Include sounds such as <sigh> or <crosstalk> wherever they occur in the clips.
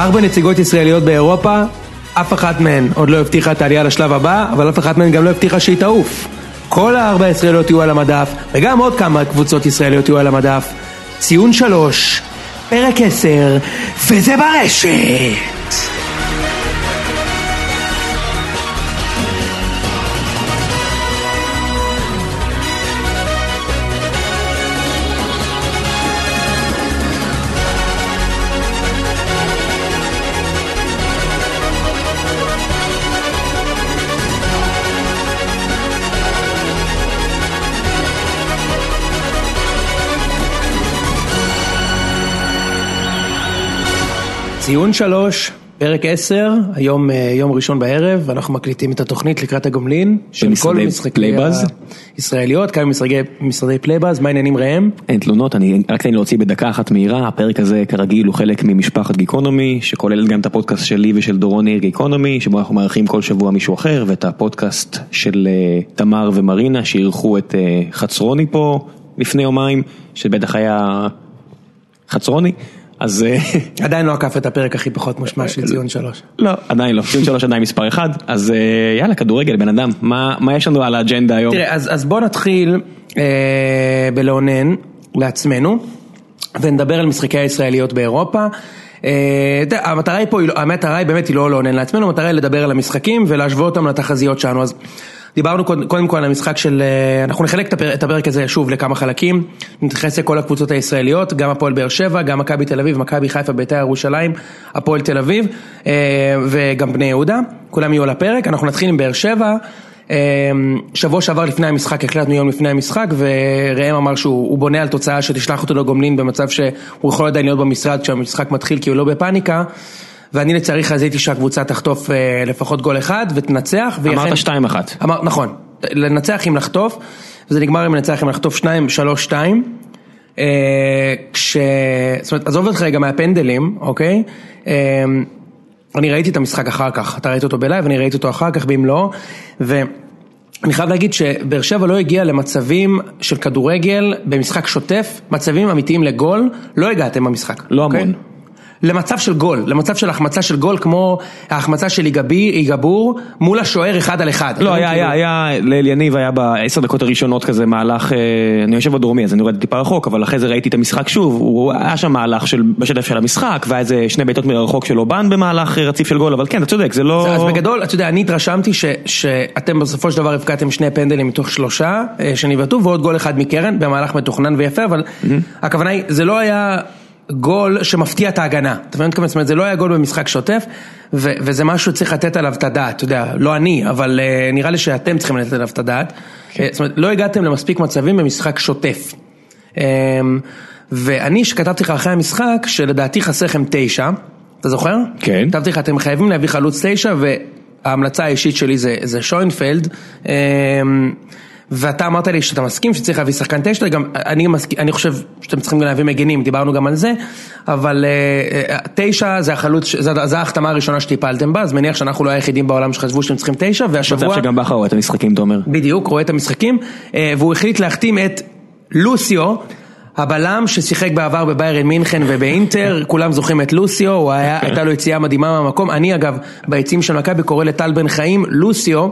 ארבע נציגות ישראליות באירופה, אף אחת מהן עוד לא הבטיחה את העלייה לשלב הבא, אבל אף אחת מהן גם לא הבטיחה שהיא תעוף. כל הארבע הישראליות יהיו על המדף, וגם עוד כמה קבוצות ישראליות יהיו על המדף. ציון שלוש, פרק עשר, וזה ברשת! season שלוש, פרק עשר, היום אה, יום ראשון בערב, אנחנו מקליטים את התוכנית לקראת הגומלין של כל משחקי פלייאוף. הישראליות, כמה משחקי, משרדי פלייבאז, מה העניינים ראם? אין תלונות, אני רק תן לי להוציא בדקה אחת מהירה, הפרק הזה כרגיל הוא חלק ממשפחת גיקונומי, שכוללת גם את הפודקאסט שלי ושל דורון ניר גיקונומי, שבו אנחנו מארחים כל שבוע מישהו אחר, ואת הפודקאסט של אה, תמר ומרינה, שאירחו את אה, חצרוני פה לפני יומיים, שבטח היה חצרוני, אז אה, <laughs> עדיין לא עקף את הפרק הכי פחות מושמע של ציון שלוש. לא, עדיין לא, ציון שלוש עדיין מספר אחד, אז אה, יאללה, כדורגל, בן אדם, מה יש לנו על האג'נדה היום? תראה, אז, בוא נתחיל אה, בלאונן לעצמנו, ונדבר על משחקי הישראליות באירופה. המטרה היא פה, לא- המטרה היא באמת היא לא לאונן לעצמנו, המטרה היא לדבר על המשחקים ולהשוות אותם לתחזיות שלנו. אז דיברנו קודם, כל על המשחק של, אה, אנחנו נחלק את הפרק, הזה שוב לכמה חלקים, נתייחס לכל הקבוצות הישראליות, גם הפועל באר שבע, גם מכבי תל אביב, מכבי חיפה, בית"ר ירושלים, הפועל תל אביב אה, וגם בני יהודה, כולם יהיו על הפרק, אנחנו נתחיל עם באר שבע. אה, שבוע שעבר לפני המשחק, הקלטנו יום לפני המשחק וראם אמר שהוא הוא בונה על תוצאה שתשלח אותו לגומלין במצב שהוא יכול עדיין להיות במשרד כשהמשחק מתחיל כי הוא לא בפאניקה ואני לצערי חזיתי שהקבוצה תחטוף אה, לפחות גול אחד ותנצח. אמרת אכן- שתיים אחת. אמר, נכון, לנצח עם לחטוף, וזה נגמר עם לנצח עם לחטוף שניים, שלוש, שתיים. אה, כש... זאת אומרת, עזוב אותך רגע מהפנדלים, אוקיי? אה, אני ראיתי את המשחק אחר כך, אתה ראית אותו בלייב, אני ראיתי אותו אחר כך במלואו, ואני חייב להגיד שבאר שבע לא הגיע למצבים של כדורגל במשחק שוטף, מצבים אמיתיים לגול, לא הגעתם במשחק. לא אוקיי? המון. למצב של גול, למצב של החמצה של גול כמו ההחמצה של יגבי, יגבור מול השוער אחד על אחד. לא, אתה היה? היה, היה, ליל יניב היה בעשר דקות הראשונות כזה מהלך, אה, אני יושב בדרומי אז אני רואה טיפה רחוק, אבל אחרי זה ראיתי את המשחק שוב, הוא היה שם מהלך של, בשטף של המשחק, והיה איזה שני בעיטות מרחוק של אובן במהלך אה, רציף של גול, אבל כן, אתה צודק, זה לא... אז בגדול, אתה יודע, אני התרשמתי ש, שאתם בסופו של דבר הבקעתם שני פנדלים מתוך שלושה אה, שנבעטו ועוד גול אחד מקרן במהלך מתוכנן ויפה, אבל הכוונה היא, זה לא היה גול שמפתיע את ההגנה, אתה מבין מה? זאת אומרת, זה לא היה גול במשחק שוטף, ו, וזה משהו שצריך לתת עליו את הדעת, אתה יודע, לא אני, אבל אה, נראה לי שאתם צריכים לתת עליו את הדעת. אה, זאת אומרת, לא הגעתם למספיק מצבים במשחק שוטף. אה, ואני, שכתבתי לך אחרי המשחק, שלדעתי חסר לכם תשע, אתה זוכר? כן. כתבתי לך, אתם חייבים להביא חלוץ תשע, וההמלצה האישית שלי זה, זה שוינפלד. ואתה אמרת לי שאתה מסכים שצריך להביא שחקן תשע, גם אני, מסכים, אני חושב שאתם צריכים להביא מגנים, דיברנו גם על זה, אבל אה, אה, תשע זה החלוץ, זה ההחתמה הראשונה שטיפלתם בה, אז מניח שאנחנו לא היחידים בעולם שחשבו שאתם צריכים תשע, והשבוע... מצב שגם בכר רואה את המשחקים, אתה אומר. בדיוק, רואה את המשחקים, אה, והוא החליט להחתים את לוסיו, הבלם ששיחק בעבר בביירן מינכן ובאינטר, <laughs> כולם זוכרים את לוסיו, הוא היה, הייתה לו יציאה מדהימה מהמקום, אני אגב, ביציעים של מכבי קורא לטל בן חיים לוסיו,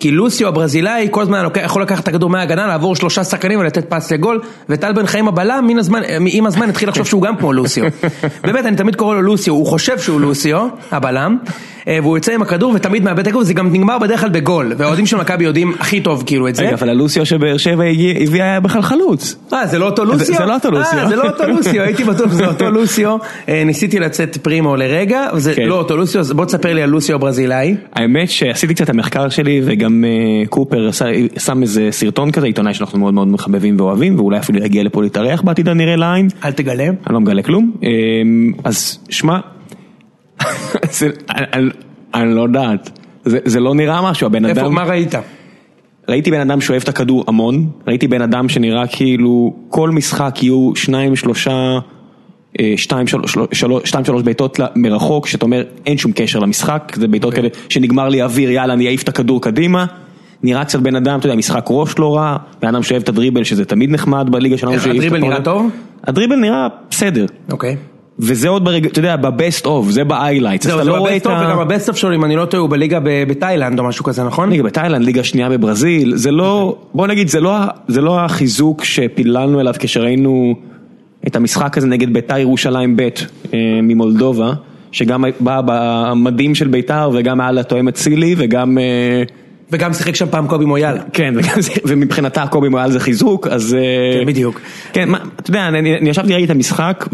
כי לוסיו הברזילאי כל הזמן יכול לקחת את הכדור מההגנה, לעבור שלושה שחקנים ולתת פס לגול, וטל בן חיים הבלם, מן הזמן, אה, עם הזמן התחיל לחשוב שהוא גם כמו לוסיו. <laughs> באמת, אני תמיד קורא לו לוסיו, הוא חושב שהוא לוסיו, הבלם, אה, והוא יוצא עם הכדור ותמיד מאבד את הכדור, זה גם נגמר בדרך כלל בגול, והאוהדים של מכבי יודעים הכי טוב כאילו את זה. רגע, אבל הלוסיו שבאר שבע הביא היה בכלל חלוץ. אה, זה לא אותו לוסיו? זה לא אותו לוסיו. אה, זה לא אותו לוסיו, הייתי בטוח שזה אותו <laughs> לוסיו. ניסיתי לצאת פרימו לרגע, וזה כן. לא אותו לוסיו, בוא תספר לי על לוסיו הברזילאי. האמת שעשיתי קצת המחקר שלי וגם אה, קופר שם איזה סרטון כזה, עיתונאי שאנחנו מאוד מאוד מחבבים ואוהבים ואולי אפילו יגיע לפה להתארח בעתיד הנראה לעין. אל תגלה. אני לא מגלה כלום. אה, אז שמע, <laughs> אני- לא יודעת, זה לא נראה משהו, הבן איפה, אדם, מה ראית? ראיתי בן אדם שאוהב את הכדור המון, ראיתי בן אדם שנראה כאילו כל משחק יהיו שניים שלושה, אה, שתיים שלוש, שלוש, שתיים שלוש בעיטות מרחוק, שאתה אומר אין שום קשר למשחק, זה בעיטות כאלה שנגמר לי אוויר, יאללה אני אעיף את הכדור קדימה. נראה קצת בן אדם, אתה יודע, משחק ראש לא רע, בן אדם שאוהב את הדריבל שזה תמיד נחמד בליגה שלנו. את הדריבל. נראה טוב? הדריבל נראה בסדר. אוקיי. וזה עוד ברגע, אתה יודע, ב-best of, זה ב-highlights, זהו, זה לא ב-best of וגם ה... ה-best of שלו, אם אני לא טועה, הוא בליגה בתאילנד או משהו כזה, נכון? ליגה בתאילנד, ליגה שנייה בברזיל, זה לא, בוא נגיד, זה לא, זה לא החיזוק שפיללנו אליו כשראינו את המשחק הזה נגד ביתר ירושלים ב' אה, ממולדובה, שגם בא במדים של ביתר וגם היה לתועם אצילי וגם... אה, וגם שיחק שם פעם קובי מויאל. כן, <laughs> ומבחינתה קובי מועל זה חיזוק, אז... אה, כן, בדיוק. כן, אתה יודע, אני, אני ישבתי ראיתי את המשחק,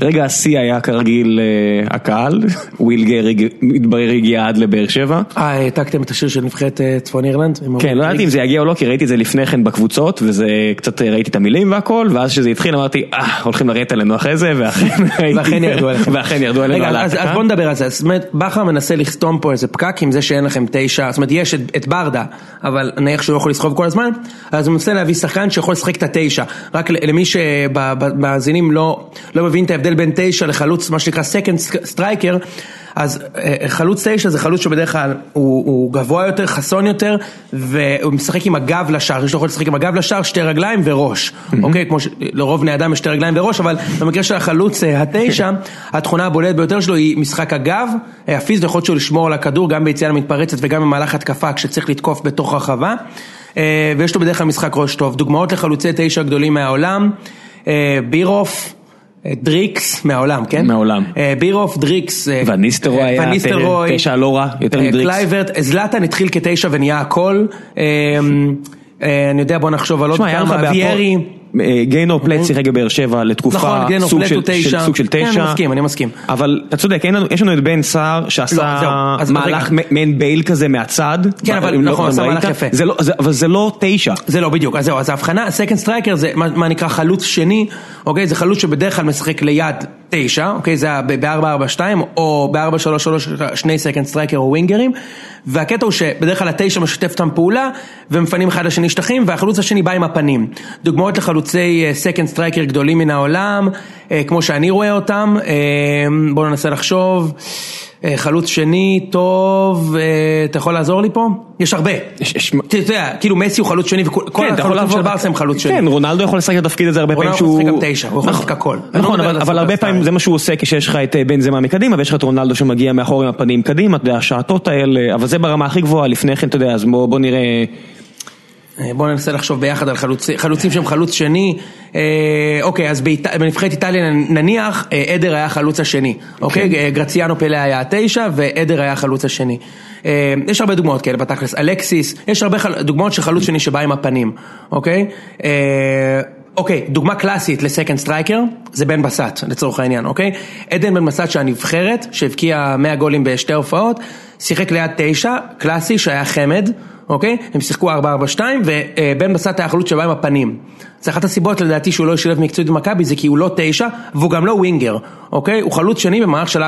ורגע השיא היה כרגיל אה, הקהל, <laughs> ווילגר הגיע- מתברר הגיע עד לבאר שבע. אה, העתקתם את השיר של נבחרת אה, צפון אירלנד? כן, לא ידעתי אם זה יגיע או לא, כי ראיתי את זה לפני כן בקבוצות, וזה קצת אה, ראיתי את המילים והכל, ואז כשזה התחיל אמרתי, אה, הולכים לרדת עלינו אחרי זה, ואכן <laughs> ירדו עליכם. ואכן ירדו עלינו רגע, על אז, אז ההעתקה. בוא נדבר על זה, זאת אומרת, בכר מנסה לסתום פה איזה פקק עם זה שאין לכם תשע, זאת אומרת, יש את, ברדה, אבל נניח שהוא לא יכול לסחוב כל הזמן, אז הוא מנסה להביא שחקן שיכול לשחק את התשע. רק ל- למי שבמאזינים לא מבין את ההבדל בין תשע לחלוץ, מה שנקרא second striker, אז אה, חלוץ תשע זה חלוץ שבדרך כלל הוא, הוא גבוה יותר, חסון יותר, והוא משחק עם הגב לשער, יש לו יכול לשחק עם הגב לשער, שתי רגליים וראש, אוקיי? כמו שלרוב בני אדם יש שתי רגליים וראש, אבל במקרה של החלוץ אה, התשע, התכונה הבולטת ביותר שלו היא משחק הגב, אה, הפיזית, יכול להיות שהוא לשמור על הכדור גם ביציאה למתפרצת וגם במהלך התקפה כשצריך לתקוף בתוך הרחבה, ויש לו בדרך כלל משחק ראש טוב. דוגמאות לחלוצי תשע גדולים מהעולם, בירהוף. אה, יורדיקס מהעולם, כן? מהעולם. אה, בירוף, דריקס. אה, וניסטרוי אה, היה תשע לא רע, יותר אה, מדריקס. קלויברט, זלאטן התחיל כתשע ונהיה הכל. אה, אה, אני יודע, בוא נחשוב על עוד כמה, ויירי. גיינור פלט שיחק בבאר שבע לתקופה, נכון, סוג של- תשע. כן, אני תשע. מסכים, אני מסכים. אבל אתה צודק, יש לנו את בן סער שעשה לא, מהלך. מעין בייל כזה מהצד. כן, אבל לא- נכון, עשה. מהלך יפה. לא- אבל זה לא תשע. זה לא בדיוק, אז זהו, אז ההבחנה, second striker זה מה, נקרא חלוץ שני, אוקיי, זה חלוץ שבדרך כלל משחק ליד תשע, אוקיי, זה ב-4-4-2 או ב-4-3-3 שני second striker או ווינגרים, והקטע הוא שבדרך כלל התשע משתף אותם פעולה ומפנים אחד לשני שטחים והחלוץ השני בא עם הפנים. דוגמאות לחלוצי second striker גדולים מן העולם, אה, כמו שאני רואה אותם, אה, בואו ננסה לחשוב. אה, חלוץ שני, טוב, אתה יכול לעזור לי פה? יש הרבה. אתה יודע, כאילו מסי הוא חלוץ שני וכל כן, החלוצים של ברסה הם חלוץ שני. כן, רונלדו יכול לשחק את התפקיד הזה הרבה פעמים רונלדו שהוא... יכול לשחק גם תשע, הוא יכול נכון, לשחק הכל. נכון, אבל הרבה. פעמים זה מה שהוא עושה כשיש לך את בן זמה מקדימה ויש לך את רונלדו שמגיע מאחור עם הפנים קדימה, אתה יודע, השעטות האלה, אבל זה ברמה הכי גבוהה, לפני כן, אתה יודע, אז בוא נראה... אה, בואו ננסה לחשוב ביחד על חלוצים, חלוצים שהם חלוץ שני. אה, אוקיי, אז באיט- בנבחרת איטליה נניח, אה, עדר היה החלוץ השני. אוקיי, אה, גרציאנו פלא היה התשע ועדר היה החלוץ השני. אה, יש הרבה דוגמאות כאלה בתכלס, אלקסיס, יש הרבה חל- דוגמאות של חלוץ שני שבא עם הפנים, אוקיי? אה, אוקיי, דוגמה קלאסית ל-second striker, זה בן בסט לצורך העניין, אוקיי? עדן בן בסט שהנבחרת, שהבקיע 100 גולים בשתי הופעות, שיחק ליד תשע, קלאסי שהיה אחמד, אוקיי? הם שיחקו 4-4-2 ובן בסט היה החלוץ שבא עם הפנים. זה אחת הסיבות לדעתי שהוא לא השתלב מקצועית במכבי זה כי הוא לא תשע והוא גם לא ווינגר, אוקיי? הוא חלוץ שני במערך של 4-4-2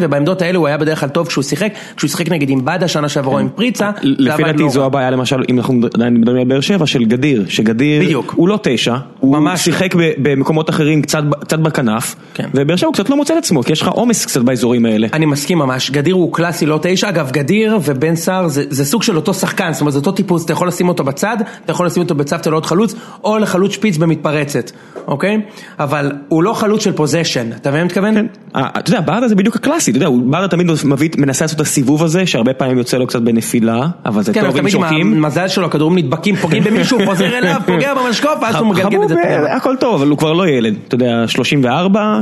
ובעמדות האלה הוא היה בדרך כלל טוב כשהוא שיחק, כשהוא שיחק נגיד עם ברדה שנה שעברה או עם פריצה, לפי דעתי לא זו. הבעיה למשל, אם אנחנו עדיין מדברים על באר שבע, של גדיר, שגדיר. הוא לא תשע, הוא ממש שיחק במקומות אחרים קצת בכנף, כן. ובאר שבע הוא קצת לא מוצא את עצמו, כי יש לך עומס קצת באזורים האלה. אני מסכים ממש, גדיר הוא קלאסי לא תשע, אגב גדיר ובן סער זה, סוג של אותו שחקן, זאת אומרת זה אותו טיפוס, אתה יכול לשים אותו בצד, אתה יכול לשים אותו בצד של עוד חלוץ, או לחלוץ שפיץ במתפרצת, אוקיי? אבל הוא לא חלוץ של פוזיישן, אתה מבין מה אני מתכוון? כן. אה, אתה יודע, ברדה זה בדיוק הקלאסי, אתה יודע, ברדה תמיד מביא, מנסה לעשות את הסיבוב הזה, שהרבה פעמים יוצא לו קצת בנפילה, אבל זה כן, טוב אם תמיד עם שורקים. המזל שלו, הכדורים נדבקים, פוגעים במישהו, <laughs> חוזר אליו, פוגע במשקוף, ואז הוא מגלגל את זה. אה, הכל טוב, אבל הוא כבר לא ילד, אתה יודע, 34,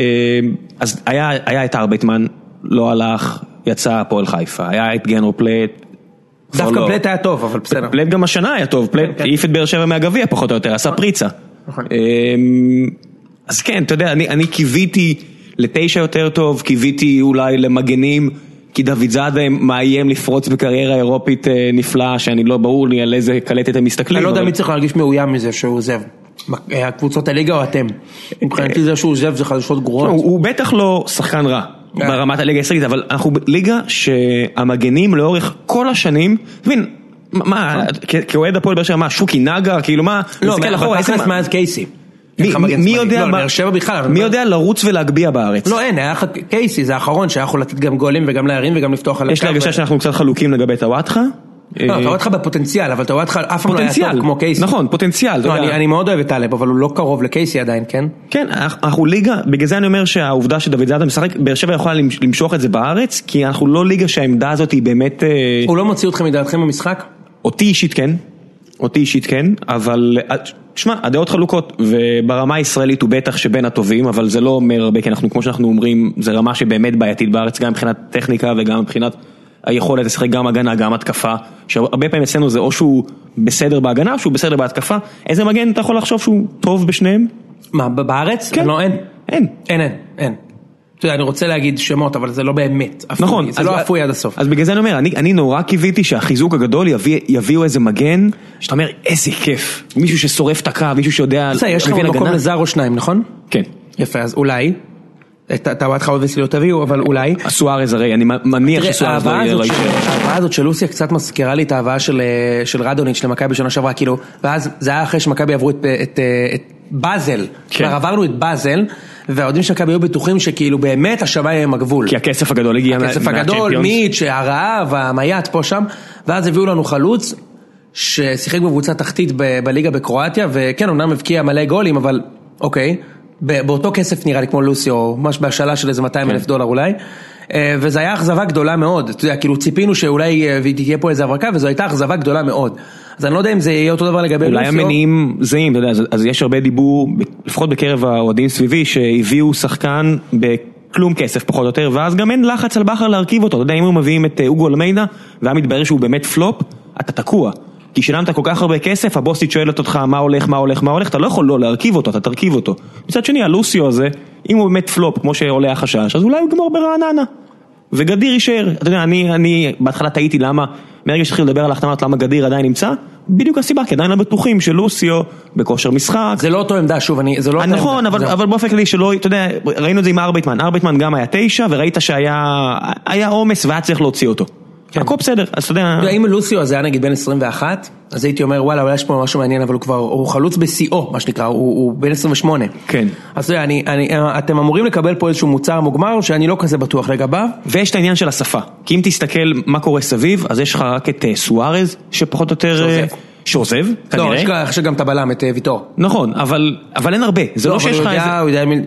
אה, אז היה את ארבייטמן, לא הלך, יצא הפועל חיפה, היה את גנרו פלט. כבר דווקא לא. פלט היה טוב, אבל בסדר. פלט גם השנה היה טוב, פלט כן. העיף את באר שבע מהגביע פחות או יותר, עשה פריצה. נכון. אמ, אז כן, אתה יודע, אני אני קיוויתי לתשע יותר טוב, קיוויתי אולי למגנים, כי דוד זאדה מאיים לפרוץ בקריירה אירופית אה, נפלאה, שאני לא ברור לי על איזה קלטת הם מסתכלים. אני לא יודע מי צריך להרגיש מאוים מזה שהוא עוזב. אה, הקבוצות הליגה או אתם? מבחינתי זה שהוא עוזב זה חדשות לא, גרועות. הוא הוא בטח לא שחקן רע אה. ברמת הליגה הישראלית, אבל אנחנו בליגה שהמגנים לאורך כל השנים, אתה מבין, מה, כ- כאוהד הפועל באר שבע, מה, שוקי נגר, כאילו מה, לא, מסתכל אחורה, איזה- בתכלס מאז קייסי. מי-. יודע, לא, באר שבע בכלל. אבל- מי יודע לרוץ ולהגביה בארץ? לא, אין, היה לך קייסי, זה האחרון שהיה יכול לתת גם גולים וגם להרים וגם לפתוח על יש לי הקו. הרגשה שאנחנו קצת חלוקים לגבי טוואטחה, לא, אתה רואה אותך בפוטנציאל, אבל אתה רואה אותך אף פעם לא היה טוב כמו קייסי. נכון, פוטנציאל, לא. אני, מאוד אוהב את טלב, אבל הוא לא קרוב לקייסי עדיין, כן? כן, אנחנו ליגה, בגלל זה אני אומר שהעובדה שדוד זאדה משחק, באר שבע יכולה למש- למשוך את זה בארץ, כי אנחנו לא ליגה שהעמדה הזאת היא באמת, אה, הוא לא מוציא אתכם מדעתכם במשחק? אותי אישית כן, אותי אישית כן, אבל, אה, שמע, הדעות חלוקות, וברמה הישראלית הוא בטח שבין הטובים, אבל זה לא אומר הרבה, כי אנחנו, כמו שאנחנו אומרים, זה רמה שבאמת בעייתית בארץ, גם מבחינת טכניקה וגם מבחינת היכולת לשחק גם הגנה, גם התקפה, שהרבה פעמים אצלנו זה או שהוא בסדר בהגנה, או שהוא בסדר בהתקפה, איזה מגן אתה יכול לחשוב שהוא טוב בשניהם? מה, בארץ? כן. לא, אין. אין. אין, אין, אין. אתה יודע, אני רוצה להגיד שמות, אבל זה לא באמת נכון, זה לא אפוי עד הסוף. אז בגלל זה אני אומר, אני, אני נורא קיוויתי שהחיזוק הגדול יביא, יביאו איזה מגן, שאתה אומר, איזה כיף, מישהו ששורף את הקו, מישהו שיודע, בסדר, יש לך מקום. לזר או שניים, נכון? כן. יפה, אז אולי. את- אתה בהתחלה obviously לא תביאו, אבל אולי. הסוארז הרי, אני מניח שסוארז לא יישאר. ההבאה הזאת של לוסיה קצת מזכירה לי את ההבאה של, אה, רדוניץ' למכבי בשנה שעברה, כאילו, ואז זה היה אחרי שמכבי עברו את, אה, את באזל, כן. כבר עברנו את באזל, והאוהדים של מכבי היו בטוחים שכאילו באמת השמיים הם הגבול. כי הכסף הגדול הגיע מה- הכסף הגדול, מהצ'מפיונס. מיץ', הרעב, המייט פה שם, ואז הביאו לנו חלוץ ששיחק בקבוצה תחתית ב- בליגה בקרואטיה, וכן, אמנם הבקיע מלא גולים, אבל אוקיי, באותו כסף נראה לי כמו לוסיו, ממש בהשאלה של איזה 200 אלף כן. דולר אולי, אה, וזו הייתה אכזבה גדולה מאוד, אתה יודע, כאילו ציפינו שאולי אה, תהיה פה איזה הברקה, וזו הייתה אכזבה גדולה מאוד. אז אני לא יודע אם זה יהיה אותו דבר לגבי אולי לוסיו. המניעים זהים, אתה יודע, אז, אז יש הרבה דיבור, לפחות בקרב האוהדים סביבי, שהביאו שחקן בכלום כסף פחות או יותר, ואז גם אין לחץ על בכר להרכיב אותו, אתה יודע, אם היו מביאים את אה, אוגו אלמידה, והיה מתברר שהוא באמת פלופ, אתה תקוע. כי שילמת כל כך הרבה כסף, הבוסית שואלת אותך מה הולך, מה הולך, מה הולך, אתה לא יכול לא להרכיב אותו, אתה תרכיב אותו. מצד שני, הלוסיו הזה, אם הוא באמת פלופ, כמו שעולה החשש, אז אולי הוא יגמור ברעננה. וגדיר יישאר, אתה יודע, אני, אני בהתחלה תהיתי למה, מרגע שהתחילו לדבר על ההחתמות למה גדיר עדיין נמצא, בדיוק הסיבה, כי עדיין לא בטוחים שלוסיו בכושר משחק. זה לא אותו עמדה, שוב, אני, זה לא אותה נכון, עמדה. אבל, זהו. אבל באופן כללי שלא, אתה יודע, ראינו את זה עם ארבייטמן, ארבייטמן גם היה תשע, וראית שהיה היה עומס והיה צריך להוציא אותו. כן. הכל בסדר, אז אתה יודע, אם לוסיו הזה היה נגיד בן 21, אז הייתי אומר וואלה אולי יש פה משהו מעניין אבל הוא כבר, הוא חלוץ בשיאו מה שנקרא, הוא, בן 28. כן. אז אתה יודע, אתם אמורים לקבל פה איזשהו מוצר מוגמר שאני לא כזה בטוח לגביו. ויש את העניין של השפה, כי אם תסתכל מה קורה סביב, אז יש לך רק את אה, סוארז, שפחות או יותר... אה, שעוזב. לא, כנראה. יש גם- יש גם את הבלם, את אה, ויטור. נכון, אבל, אין הרבה, זה לא, אבל שיש לך איזה... הוא יודע מי... לא.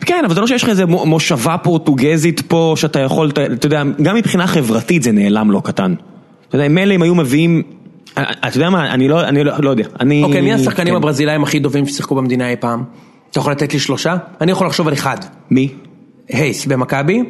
כן, אבל זה לא שיש לך איזה מו- מושבה פורטוגזית פה, שאתה יכול, אתה יודע, גם מבחינה חברתית זה נעלם לא קטן. אתה יודע, מילא אם היו מביאים, אה, אתה יודע מה, אני לא, אני לא, לא יודע, אני... אוקיי, מי השחקנים כן. הברזילאים הכי טובים ששיחקו במדינה אי פעם? אתה יכול לתת לי שלושה? אני יכול לחשוב על אחד. מי? הייס במכבי.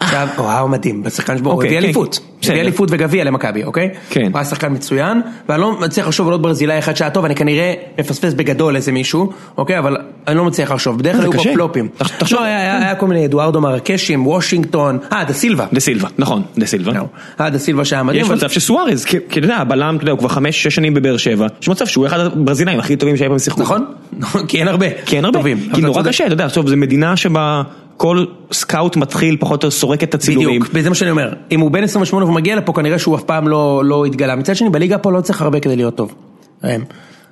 עכשיו, וואו מדהים, בשחקן שבו, הוא אוקיי, הביא כן. אליפות, בסדר. הביא אליפות וגביע למכבי, אוקיי? כן. הוא היה שחקן מצוין, ואני לא מצליח לחשוב על עוד ברזילאי אחד שהיה טוב, אני כנראה מפספס בגדול איזה מישהו, אוקיי? אבל אני לא מצליח לחשוב, בדרך כלל היו פה. פלופים. תח- תחשוב- לא, היה- כל מיני אדוארדו מרקשים, וושינגטון, אה, דה סילבה. דה סילבה, נכון, דה סילבה. אה, דה סילבה שהיה מדהים. יש מצב שסוארז, כי אתה יודע, הבלם, אתה יודע, הוא כבר חמש, שש שנים בבאר שבע, יש מצב שהוא אחד הברזילאים הכי טובים שאי פעם שיחקו. נכון? נכון, כי אין הרבה. כי אין הרבה. כי נורא. קשה, אתה יודע, עכשיו, זו מדינה שבה כל סקאוט מתחיל פחות או יותר סורק את הצילומים. בדיוק, וזה מה שאני אומר, אם הוא בן 28 והוא מגיע לפה כנראה שהוא אף פעם לא לא התגלה, מצד שני בליגה פה לא צריך הרבה כדי להיות טוב.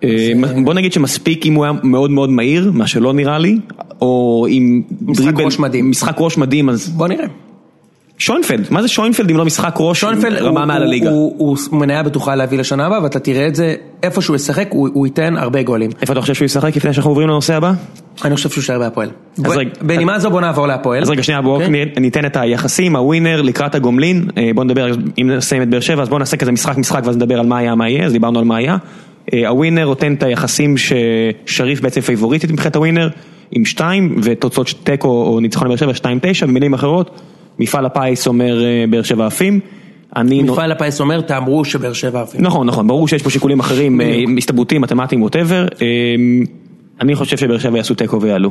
ראם. אה, בוא נגיד שמספיק אם הוא היה מאוד מאוד מהיר, מה שלא נראה לי, או עם משחק ראש מדהים. משחק ראש מדהים, אז בוא נראה. שוינפלד, מה זה שוינפלד אם לא משחק ראש שוינפלד רמה הוא- מעל הוא- הליגה? הוא הוא מניה בטוחה להביא לשנה הבאה ואתה תראה את זה, איפה שהוא ישחק הוא הוא ייתן הרבה גולים. איפה אתה חושב שהוא ישחק לפני שאנחנו עוברים לנושא הבא? אני חושב שהוא יישאר בהפועל. בנימה זו בוא נעבור להפועל. אז רגע שנייה בואו אוקיי? ניתן את היחסים, הווינר לקראת הגומלין, אה, בואו נדבר, אם נסיים את באר שבע אז בואו נעשה כזה משחק משחק ואז נדבר על מה היה מה יהיה, אז דיברנו על מה היה. אה, הווינר נותן את היחסים ששריף בעצם פייבוריטית מבחינת הווינר, עם שתיים ותוצאות תיקו או ניצחון לבאר שבע שתיים תשע, במילים אחרות, מפעל הפיס אומר אה, באר שבע עפים. מפעל הפיס אומר תאמרו שבאר שבע עפים. נכון, נכון, ברור שיש פה שיקולים אחרים, אה, הסתברותיים, מתמטיים, ווטאבר. אני חושב שבאר שבע יעשו תיקו ויעלו.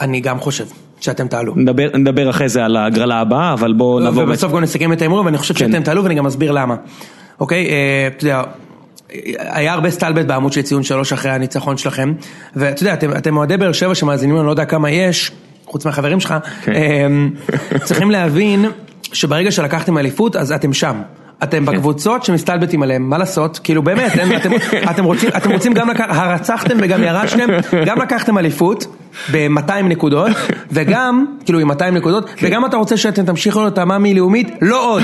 אני גם חושב שאתם תעלו. נדבר, נדבר אחרי זה על ההגרלה הבאה, אבל בואו נעבור... ובסוף גם נסכם את ההימורים ואני חושב כן. שאתם תעלו ואני גם אסביר למה. אוקיי, אה, אתה יודע, היה הרבה סטלבט בעמוד של ציון שלוש אחרי הניצחון שלכם, ואתה יודע, אתם- אתם אוהדי באר שבע שמאזינים, אני לא יודע כמה יש, חוץ מהחברים שלך, כן. אה, צריכים להבין שברגע שלקחתם אליפות אז אתם שם. אתם כן. בקבוצות שמסתלבטים עליהם, מה לעשות? כאילו באמת, אין- אתם- אתם רוצים- אתם רוצים גם לקחת, הרצחתם וגם ירשתם, גם לקחתם אליפות. ב-200 נקודות, וגם, כאילו עם 200 נקודות, וגם אתה רוצה שאתם תמשיכו להיות המאמי לאומית, לא עוד,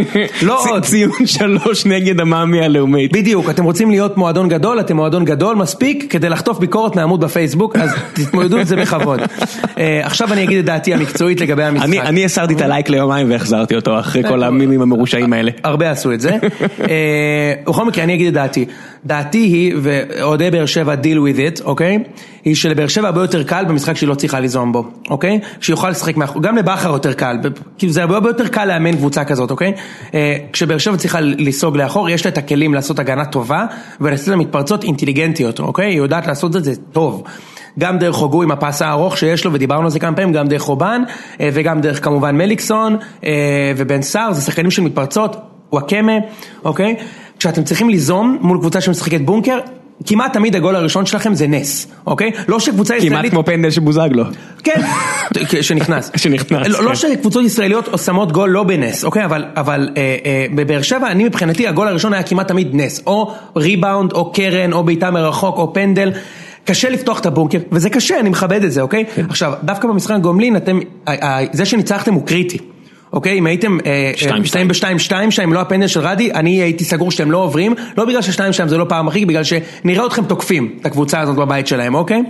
<laughs> לא עוד. ציון שלוש נגד המאמי הלאומית. בדיוק, אתם רוצים להיות מועדון גדול, אתם מועדון גדול מספיק כדי לחטוף ביקורת מעמוד בפייסבוק, אז תתמודדו עם זה בכבוד. <laughs> אה, עכשיו אני אגיד את דעתי המקצועית לגבי המשחק. אני הסרתי את הלייק ליומיים והחזרתי אותו אחרי כל המימים המרושעים האלה. הרבה עשו את זה. <laughs> אה, בכל מקרה, אני אגיד את דעתי. דעתי היא, ואוהדי באר שבע deal with it, אוקיי? היא שלבאר שבע הרבה יותר קל במשחק שהיא לא צריכה ליזום בו, אוקיי? שהיא יכולה לשחק מאחור, גם לבכר יותר קל, כאילו זה הרבה יותר קל לאמן קבוצה כזאת, אוקיי? אה, כשבאר שבע צריכה לסוג לאחור, יש לה את הכלים לעשות הגנה טובה, ולעשות לה מתפרצות אינטליגנטיות, אוקיי? היא יודעת לעשות את זה טוב. גם דרך הוגו עם הפס הארוך שיש לו, ודיברנו על זה כמה פעמים, גם דרך אובן, אה, וגם דרך כמובן מליקסון אה, ובן סער, זה שחקנים של מתפרצות, וואקמה, אוקיי? כשאתם צריכים ליזום מול קבוצה שמשחקת בונקר, כמעט תמיד הגול הראשון שלכם זה נס, אוקיי? לא שקבוצה ישראלית... כמעט כמו פנדל שבוזגלו. כן, <laughs> שנכנס. שנכנס, לא, לא כן. שקבוצות ישראליות שמות גול לא בנס, אוקיי? אבל, אבל אה, אה, בבאר שבע, אני מבחינתי, הגול הראשון היה כמעט תמיד נס. או ריבאונד, או קרן, או בעיטה מרחוק, או פנדל. קשה לפתוח את הבונקר, וזה קשה, אני מכבד את זה, אוקיי? כן. עכשיו, דווקא במשחק גומלין, אתם, זה שניצחתם הוא קריטי. אוקיי, אם הייתם אה, שתיים, אה, מסתיים בשתיים שתיים שם, לא הפנדל של רדי, אני הייתי סגור שאתם לא עוברים, לא בגלל ששתיים שם זה לא פעם הכי, בגלל שנראה אתכם תוקפים את הקבוצה הזאת בבית שלהם, אוקיי?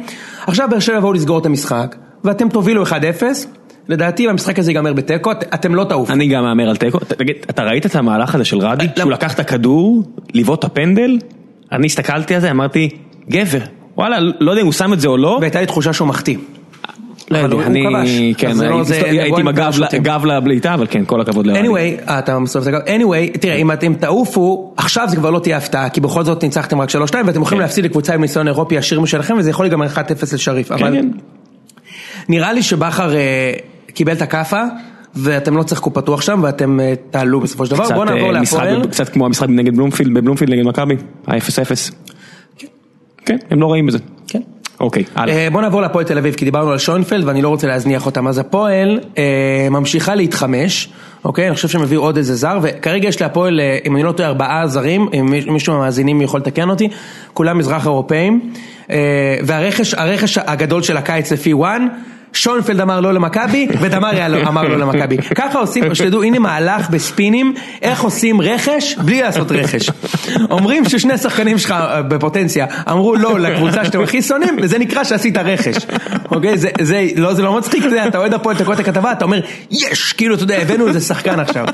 עכשיו באר שבע יבואו לסגור את המשחק, ואתם תובילו 1-0, לדעתי המשחק הזה ייגמר בתיקו, את- אתם לא תעופו. אני גם מהמר על תיקו. תגיד, אתה ראית את המהלך הזה של רדי? שהוא למה? לקח את הכדור, לבעוט את הפנדל? אני הסתכלתי על זה, אמרתי, גבר. וואלה, לא יודע אם הוא שם את זה או לא. והייתה לי תחושה שהוא מחטיא. לא יודע, אני. כן, לא- הייתי עם הגב. גב לבליטה, אבל כן, כל הכבוד לרדי. anyway, אה, אתה מסובב את הגב, anyway, תראה, אם אתם תעופו, עכשיו זה כבר לא תהיה הפתעה, כי בכל זאת ניצחתם רק 3-2, ואתם יכולים כן. להפסיד לקבוצה עם ניסיון אירופי עשיר משלכם, וזה יכול להיגמר 1-0 לשריף, אבל כן. נראה לי שבכר אה, קיבל את הכאפה, ואתם לא צחקו פתוח שם, ואתם אה, תעלו בסופו של דבר, בואו נעבור להפועל. קצת כמו המשחק נגד בלומפילד, בבלומפילד נגד מכבי, ה-0-0. כן, הם לא רעים בזה. אוקיי, הלאה. אה, בוא נעבור להפועל תל אביב, כי דיברנו על שוינפלד ואני לא רוצה להזניח אותם. אז הפועל אה, ממשיכה להתחמש, אוקיי? אני חושב שהם הביאו עוד איזה זר, וכרגע יש להפועל, אה, אם אני לא טועה, ארבעה זרים, אם מיש- מישהו מהמאזינים יכול לתקן אותי, כולם מזרח אירופאים, והרכש הרכש הגדול של הקיץ לפי וואן, שוינפלד אמר לא למכבי, ודמריה לא- אמר לא למכבי. ככה עושים, שתדעו, הנה מהלך בספינים, איך עושים רכש בלי לעשות רכש. אומרים ששני שחקנים שלך אה, בפוטנציה אמרו לא לקבוצה שאתם הכי שונאים, וזה נקרא שעשית רכש. אוקיי? זה, זה, לא, זה לא מצחיק, יודע, אתה אוהד הפועל, אתה קורא את הכתבה, אתה אומר, יש, כאילו, אתה יודע, הבאנו איזה שחקן עכשיו.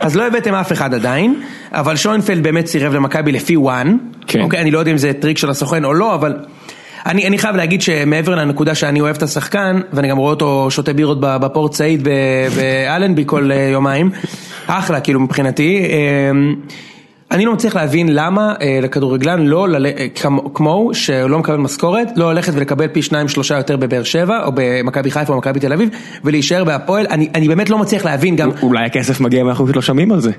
אז לא הבאתם אף אחד עדיין, אבל שוינפלד באמת סירב למכבי לפי ONE. כן. אוקיי, אני לא יודע אם זה טריק של הסוכן או לא, אבל... אני, אני חייב להגיד שמעבר לנקודה שאני אוהב את השחקן, ואני גם רואה אותו שותה בירות בפורט סעיד באלנבי כל אה, יומיים, אחלה כאילו מבחינתי. אה, אני לא מצליח להבין למה אה, לכדורגלן לא. אה, כמו- כמוהו, שלא מקבל משכורת, לא ללכת ולקבל פי שניים שלושה יותר בבאר שבע, או במכבי חיפה או במכבי תל אביב, ולהישאר בהפועל, אני באמת לא מצליח להבין גם, אולי הכסף מגיע ואנחנו פשוט לא שומעים על זה.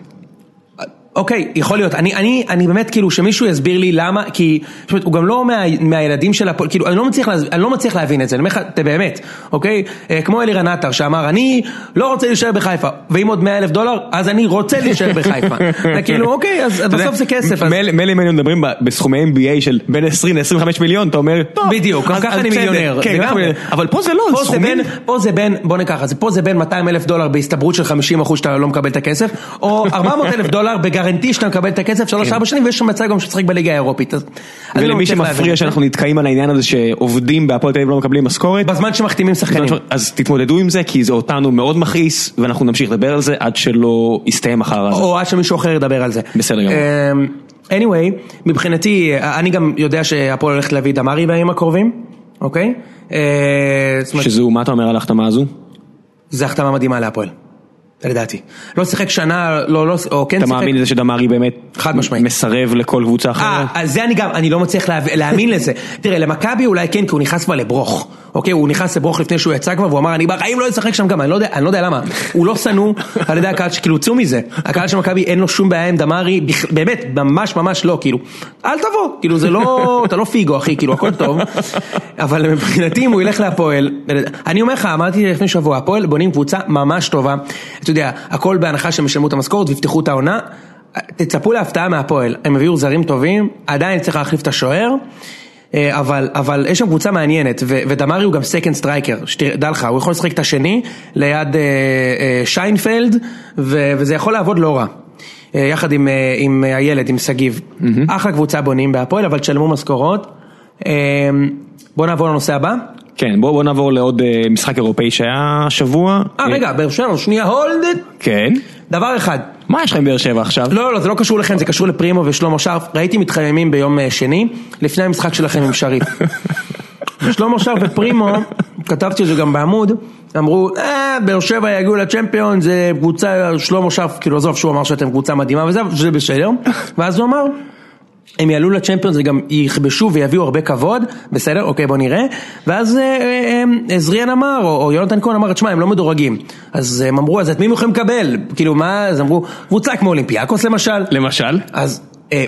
אוקיי, יכול להיות, אני, אני, אני באמת כאילו שמישהו יסביר לי למה, כי זאת הוא גם לא מה, מהילדים של הפועל, כאילו אני לא, מצליח, אני לא מצליח להבין את זה, אני אומר לך, באמת, אוקיי? אה, כמו אלירן עטר שאמר, אני לא רוצה להישאר בחיפה, ואם עוד 100 אלף דולר, אז אני רוצה להישאר בחיפה. <laughs> זה כאילו, אוקיי, אז אתה יודע, בסוף זה כסף. אז... מילא אם היינו מדברים בסכומי NBA של בין 20 ל-25 מיליון, אתה אומר, טוב, בדיוק, גם אז- ככה אז אני מיליונר, כן. אבל פה זה לא, זה זה סכומים. פה זה בין, בוא ניקח, אז פה זה בין 200 אלף דולר בהסתברות של 50 אחוז שאתה לא מקבל את הכסף, או 400 אלף דולר בגרנטי שאתה מקבל את הכסף 3-4 שנים, ויש שם מצב גם שתשחק בליגה האירופית. לא ולמי להבין שמפריע זה. שאנחנו נתקעים על העניין הזה שעובדים בהפועל תל אביב לא מקבלים משכורת, בזמן שמחתימים שחקנים. אז תתמודדו עם זה כי זה אותנו מאוד מכעיס ואנחנו נמשיך לדבר על זה עד שלא יסתיים אחר הזה. או עד שמישהו אחר ידבר על זה. בסדר גמור. אמ, anyway, מבחינתי, אני גם יודע שהפועל הולכת להביא דמרי בימים הקרובים, אוקיי? אה, שזו, מה אתה אומר על ההחתמה הזו? זו החתמה מדהימה להפועל. לדעתי. לא שיחק שנה, לא, לא, או כן אתה שיחק. מאמין לזה שדמרי באמת חד משמעית. מסרב לכל קבוצה אה, אחרת? אז זה אני גם, אני לא מצליח להאמין לזה. תראה, למכבי אולי כן, כי הוא נכנס כבר לברוך. אוקיי, הוא נכנס לברוך לפני שהוא יצא כבר, והוא אמר, אני בחיים לא אשחק שם גם, אני לא יודע, אני לא יודע למה. הוא לא שנוא <laughs> על ידי הקהל, שכאילו, צאו מזה. הקהל של מכבי אין לו שום בעיה עם דמרי, באמת, ממש ממש לא, כאילו. אל תבוא, כאילו זה לא, <laughs> אתה לא פיגו אחי, כאילו הכל טוב. אבל מבחינתי אם הוא ילך להפועל, אני אומר לך, אמרתי לפני שבוע, הפועל בונים קבוצה ממש טובה. אתה יודע, הכל בהנחה שהם ישלמו את המשכורת ויפתחו את העונה. תצפו להפתעה מהפועל, הם הביאו זרים טובים, עדיין צריך להחליף את השוער. אה, אבל, אבל יש שם קבוצה מעניינת, ו- ודמרי הוא גם second striker, שתדע לך, הוא יכול לשחק את השני ליד אה, אה, שיינפלד, ו- וזה יכול לעבוד לא רע. אה, יחד עם, אה, עם הילד, עם שגיב. אחלה קבוצה בונים בהפועל, אבל תשלמו משכורות. אה, בוא נעבור לנושא הבא. כן, בואו בוא נעבור לעוד אה, משחק אירופאי שהיה השבוע. אה, רגע, באר שבע, שנייה, hold. כן. דבר אחד, מה יש לך עם באר שבע עכשיו? לא, לא, זה לא קשור לכם, זה קשור לפרימו ושלמה שרף. ראיתי מתחממים ביום אה, שני, לפני המשחק שלכם עם שריף. <laughs> שלמה שרף ופרימו, כתבתי את זה גם בעמוד, אמרו, אה, באר שבע יגיעו לצ'מפיון, זה קבוצה, שלמה שרף, כאילו עזוב שהוא אמר שאתם קבוצה מדהימה וזה, שזה בסדר. <laughs> ואז הוא אמר, הם יעלו לצ'מפיון, זה גם יכבשו ויביאו הרבה כבוד, בסדר, אוקיי בוא נראה, ואז אה, אה, אה, זריאן אמר, או, או יונתן כהן אמר, תשמע הם לא מדורגים, אז הם אמרו, אז את מי הם יכולים לקבל? כאילו מה, אז אמרו, קבוצה כמו אולימפיאקוס למשל, למשל? אז אה,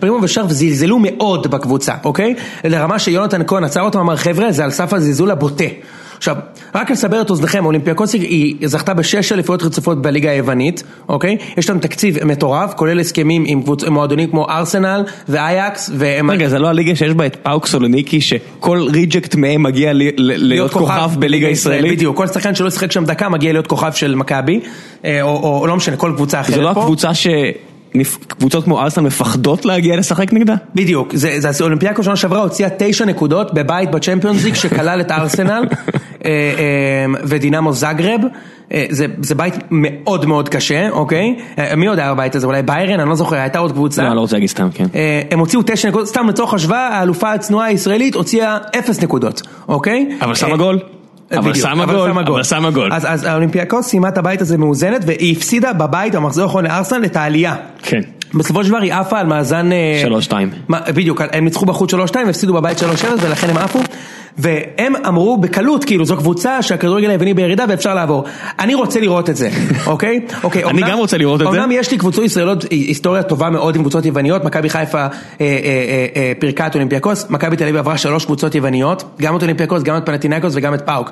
פרימו ושרף זלזלו מאוד בקבוצה, אוקיי? לרמה שיונתן כהן עצר אותם, אמר חבר'ה, זה על סף הזלזול הבוטה. עכשיו, רק לסבר את אוזניכם, אולימפיאקוס היא זכתה בשש אליפויות רצופות בליגה היוונית, אוקיי? יש להם תקציב מטורף, כולל הסכמים עם קבוצ... מועדונים כמו ארסנל ואייקס והם... רגע, זה לא הליגה שיש בה את פאוק סולוניקי, שכל reject מהם מגיע ל- להיות כוכב בליגה הישראלית? בדיוק, כל שחקן שלא ישחק שם דקה מגיע להיות כוכב של מכבי, אה, או, או, או לא משנה, כל קבוצה אחרת זה לא פה. הקבוצה ש... קבוצות כמו ארסנל מפחדות להגיע לשחק נגדה? בדיוק, זה, זה, זה אולימפיאקו שנה שעברה הוציאה תשע נקודות בבית בצ'מפיונס ליג שכלל את ארסנל <laughs> אה, אה, ודינמו זגרב, אה, זה, זה בית מאוד מאוד קשה, אוקיי? מי עוד היה בבית הזה? אולי ביירן? אני לא זוכר, הייתה עוד קבוצה. לא, אני לא רוצה להגיד סתם, כן. הם הוציאו תשע נקודות, סתם לצורך השוואה, האלופה הצנועה הישראלית הוציאה אפס נקודות, אוקיי? אבל שמה גול. אבל שמה גול, אבל שמה גול. אז, אז האולימפיאקוס סיימה את הבית הזה מאוזנת והיא הפסידה בבית במחזור האחרון לארסנל את העלייה. כן. בסופו של דבר היא עפה על מאזן... אה, 3-2. מה, בדיוק, הם ניצחו בחוץ 3-2, הפסידו בבית 3-0 ולכן הם עפו. והם אמרו בקלות, כאילו, זו קבוצה שהכדורגל היווני בירידה ואפשר לעבור. אני רוצה לראות את זה, <laughs> אוקיי? אוקיי, אני גם רוצה לראות את זה. אמנם יש לקבוצות ישראליות, היסטוריה טובה מאוד עם קבוצות יווניות, מכבי חיפה אה, אה, אה, אה, פירקה את אולימפיאקוס, מכבי תל אביב עברה שלוש קבוצות יווניות, גם את אולימפיאקוס, גם את פנאתינייקוס וגם את פאוק.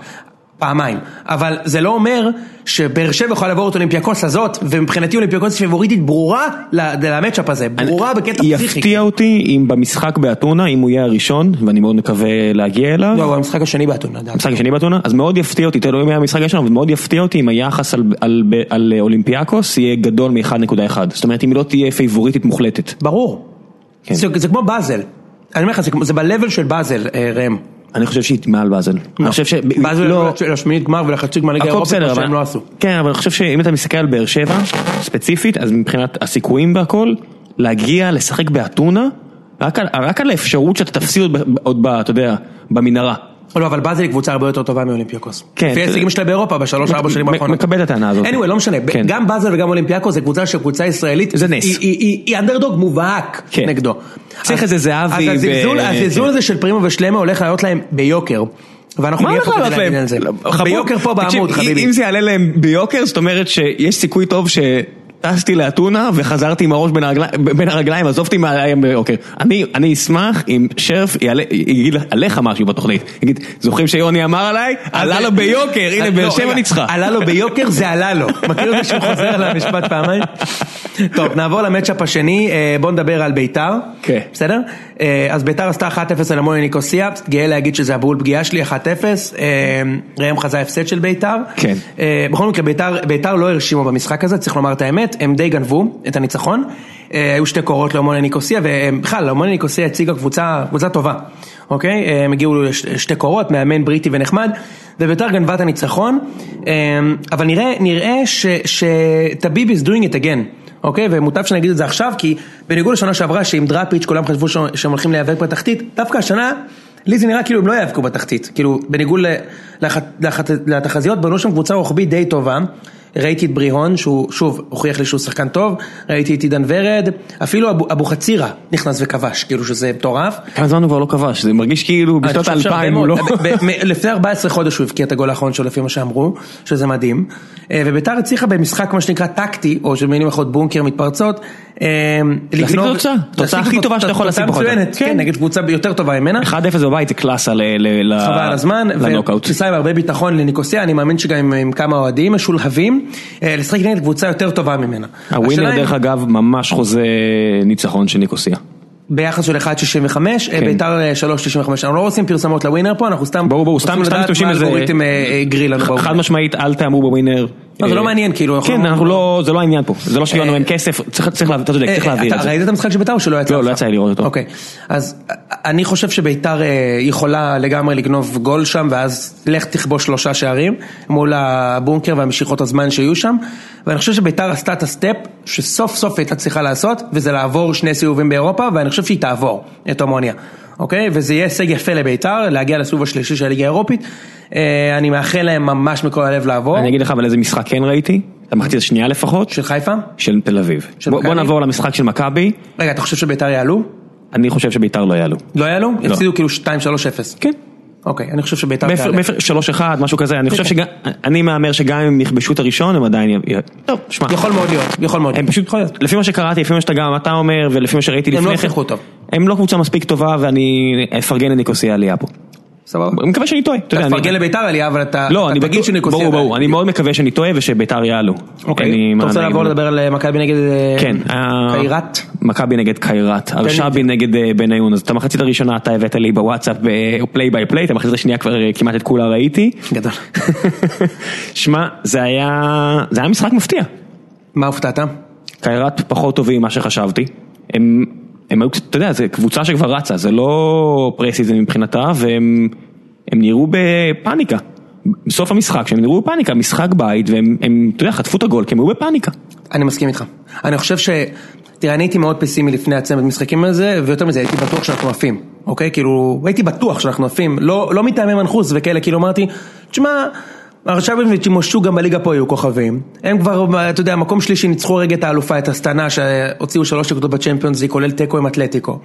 פעמיים, אבל זה לא אומר שבאר שבע יכולה לעבור את אולימפיאקוס הזאת, ומבחינתי אולימפיאקוס היא פבוריטית ברורה ל matchup הזה, ברורה בקטע פסיכי. יפתיע אותי אם במשחק באתונה, אם הוא יהיה הראשון, ואני מאוד מקווה להגיע אליו. לא, הוא המשחק השני באתונה. המשחק השני באתונה, אז מאוד יפתיע אותי, תלוי אם היה המשחק הראשון, אבל מאוד יפתיע אותי אם היחס על, על, על אולימפיאקוס יהיה גדול מ-1.1. זאת אומרת, אם היא לא תהיה פייבוריטית מוחלטת. ברור. כן. זה, זה כמו באזל. אני אומר לך, זה, זה ב-level של באזל, אה, ראם. אני חושב שהיא מעל באזל. אני חושב ש... באזל לא. לשמינית גמר ולחצי גמר אירופית, בסדר, מה שהם. לא עשו. כן, אבל אני חושב שאם אתה מסתכל על באר שבע, ספציפית, אז מבחינת הסיכויים והכל, להגיע, לשחק באתונה, רק על, האפשרות שאתה תפסיד עוד, ב- עוד ב, אתה יודע, במנהרה. לא, אבל באזל היא קבוצה הרבה יותר טובה מאולימפיאקוס. כן, לפי ההישגים שלה באירופה בשלוש ארבע שנים האחרונות. מקבל את הטענה הזאת. anyway, לא משנה, כן. גם באזל וגם אולימפיאקוס זה קבוצה שקבוצה ישראלית, זה נס. היא- אנדרדוג מובהק כן. נגדו. צריך איזה זהבי אז הזלזול-. הזה של פרימו ושלמה הולך לעלות להם ביוקר. ואנחנו נהיה פה כדי להגיד? על זה. ביוקר פה בעמוד, חביבי. אם זה יעלה להם ביוקר, זאת אומרת שיש סיכוי טוב שטסתי לאתונה וחזרתי עם הראש בין הרגליים, בין הרגליים, עזוב אותי מהים ביוקר. אני אני אשמח אם שרף יעלה- יגיד עליך משהו בתוכנית. יגיד, זוכרים שיוני אמר עליי? עלה לו ביוקר, הנה אה, באר לא, שבע ניצחה. עלה לו ביוקר זה עלה לו. <laughs> מכיר את זה שהוא חוזר על המשפט פעמיים? טוב, נעבור למצ'אפ השני, אה, בוא נדבר על ביתר. כן. בסדר? אה, אז ביתר עשתה 1-0 על המוני ניקוסיה, גאה להגיד שזה הבול פגיעה שלי, 1-0. אה, ראם חזה הפסד של ביתר. כן. בכל מקרה, ביתר לא הרשימו במשחק הזה, צריך לומר את האמת, הם די גנבו את הניצחון. אה, היו שתי קורות לאומוני ניקוסיה, ובכלל, לאומוני ניקוסיה הציגה קבוצה, קבוצה טובה, אוקיי? אה, הם הגיעו לשתי קורות, מאמן בריטי ונחמד, וביתר גנבה את הניצחון, אה, אבל נראה, נראה שטביב is doing it again. אוקיי, ומוטב שנגיד את זה עכשיו, כי בניגוד לשנה שעברה שעם דראפיץ' כולם חשבו שהם הולכים להיאבק בתחתית, דווקא השנה, לי זה נראה כאילו הם לא יאבקו בתחתית, כאילו בניגוד לתחזיות, בנו שם קבוצה רוחבית די טובה, ראיתי את בריהון, שהוא שוב הוכיח לי שהוא שחקן טוב, ראיתי את עידן ורד, אפילו אבו- אבוחצירא נכנס וכבש, כאילו שזה מטורף. כמה זמן הוא כבר לא כבש, זה מרגיש כאילו אני בשנות האלפיים הוא לא... לפני 14 חודש הוא הבקיע את הגול האחרון שלו לפי מה שאמרו, שזה מדהים. אה, וביתר הצליחה במשחק מה שנקרא טקטי, או שבמילים אחרות בונקר מתפרצות. אה, להשיג לגנוב- תוצאה, תוצאה להשיג הכי טובה שאתה יכול להשיג תוצאה או יותר. מצוינת, כן. כן, נגד קבוצה יותר טובה ממנה. 1-0 בבית זה קלאסה חבל על הזמן, לנוקאוט. ותפיסה עם הרבה ביטחון לניקוסיה, אני מאמין שגם עם, עם כמה אוהדים משולהבים, אה, לשחק נגד קבוצה יותר טובה ממנה. הווינר השאלה אם- דרך אגב ממש חוזה ניצחון של ניקוסיה. ביחס של 1.65, כן. ביתר אה, 3.95, אנחנו לא עושים פרסמות לווינר פה, אנחנו סתם ברור, ברור, סתם רוצים משתמשים מה בזה. אה, אה, הגריל לנו. חד משמעית, אל תאמרו בווינר. לא, זה אה, לא מעניין, כאילו, כן, לא- אנחנו לא, זה לא העניין פה, זה לא שלנו אה, אין כסף, צריך, אתה צריך אה, להעביר את אתה זה. ראית את המשחק של ביתר או שלא יצא לא, לך? לא יצא לי לראות אותו. אוקיי, אז אה, אני חושב שביתר אה, יכולה לגמרי לגנוב גול שם, ואז לך תכבוש שלושה שערים מול הבונקר והמשיכות הזמן שיהיו שם, ואני חושב שביתר עשתה את הסטפ שסוף סוף הייתה צריכה לעשות, וזה לעבור שני סיבובים באירופה, ואני חושב שהיא תעבור את הומוניה, אוקיי? וזה יהיה הישג יפה לביתר, להגיע לסיבוב השלישי של הליגה האירופית, אה, אני מאחל להם ממש מכל הלב לעבור, אני אגיד לך אבל איזה משחק כן ראיתי, את המחצית השנייה לפחות, של חיפה? של תל אביב. של בוא בוא? נעבור למשחק של מכבי, רגע, אתה חושב שביתר יעלו? אני חושב שביתר לא יעלו. לא יעלו? יפסידו כאילו 2-3-0. כן. אוקיי, אני חושב שביתר תעלה. בהפרש שלוש אחד, משהו כזה, אני חושב כן. שגם, אני מהמר שגם אם הם יכבשו את הראשון, הם עדיין, טוב, שמע, יכול מאוד להיות, יכול מאוד הם להיות. פשוט, לפי מה שקראתי, לפי מה שאתה גם אתה אומר, ולפי מה שראיתי הם לפני לא כן, שיחקו טוב. הם לא קבוצה מספיק טובה, ואני אפרגן לניקוסיה עלייה פה. סבבה. אני מקווה שאני טועה, אתה תפרגן לביתר עלייה, אבל אתה לא, תגיד שניקוסיה... ברור. ברור, אני מאוד מקווה שאני טועה ושביתר יעלו. אוקיי, אתה רוצה לעבור. לדבר על אה, מכבי נגד אה, כן, ה- קיירת? מכבי נגד קיירת, הרשבי נגד אה, בניון, אז את המחצית הראשונה אתה הבאת לי בוואטסאפ play by play, את המחצית השנייה כבר אה, כמעט את כולה ראיתי. גדול. <laughs> שמע, זה היה, זה היה משחק מפתיע. מה הופתעת? קיירת פחות טובים ממה שחשבתי. הם, הם היו, אתה יודע, זו קבוצה שכבר רצה, זה לא preseason מבחינתה, והם הם נראו בפאניקה. בסוף המשחק, כשהם נראו בפאניקה, משחק בית, והם, הם, אתה יודע, חטפו את הגול, כי הם היו בפאניקה. אני מסכים איתך. אני חושב ש... תראה, אני הייתי מאוד פסימי לפני הצמד משחקים הזה, ויותר מזה, הייתי בטוח שאנחנו עפים, אוקיי? כאילו, הייתי בטוח שאנחנו עפים, לא, לא מטעמי מנחוס וכאלה, כאילו אמרתי, תשמע, הרשבים ותימושו גם בליגה פה היו כוכבים. הם כבר, אתה יודע, מקום שלישי ניצחו רגע את האלופה, את הסטנה, שהוציאו שלוש נקודות בצ'מפיונס, ליג, כולל תיקו עם אתלטיקו.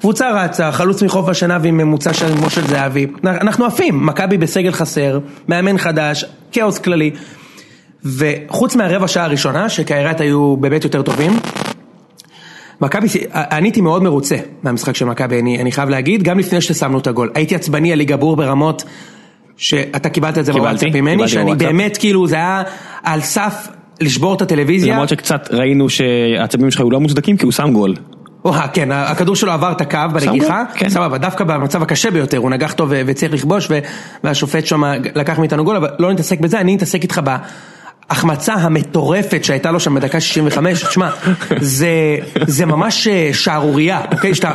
קבוצה רצה, חלוץ מחוף השנה ועם ממוצע של משה זהבי. אנחנו עפים, מכבי בסגל חסר, מאמן חדש, כאוס כללי. וחוץ מהרבע שעה הראשונה, שקיירת היו באמת יותר טובים, מכבי, אני הייתי מאוד מרוצה מהמשחק של מכבי, אני, אני חייב להגיד, גם לפני ששמנו את הגול. הייתי עצבני על ליגה בור ברמות שאתה קיבלת את זה בוואטסאפ ממני, שאני בוואטסאפ. באמת, כאילו, זה היה על סף לשבור את הטלוויזיה. למרות שקצת ראינו שהעצבים שלך היו לא מוצדקים, כי הוא שם גול. אוה, כן, הכדור שלו עבר את הקו בנגיחה, כן. סבבה, דווקא במצב הקשה ביותר, הוא נגח טוב ו- וצריך לכבוש, והשופט שם לקח מאיתנו גול, אבל לא נתעסק בזה, אני אתעסק איתך בהחמצה המטורפת שהייתה לו שם בדקה 65, תשמע, זה, זה ממש אה, שערורייה, אוקיי, שאתה...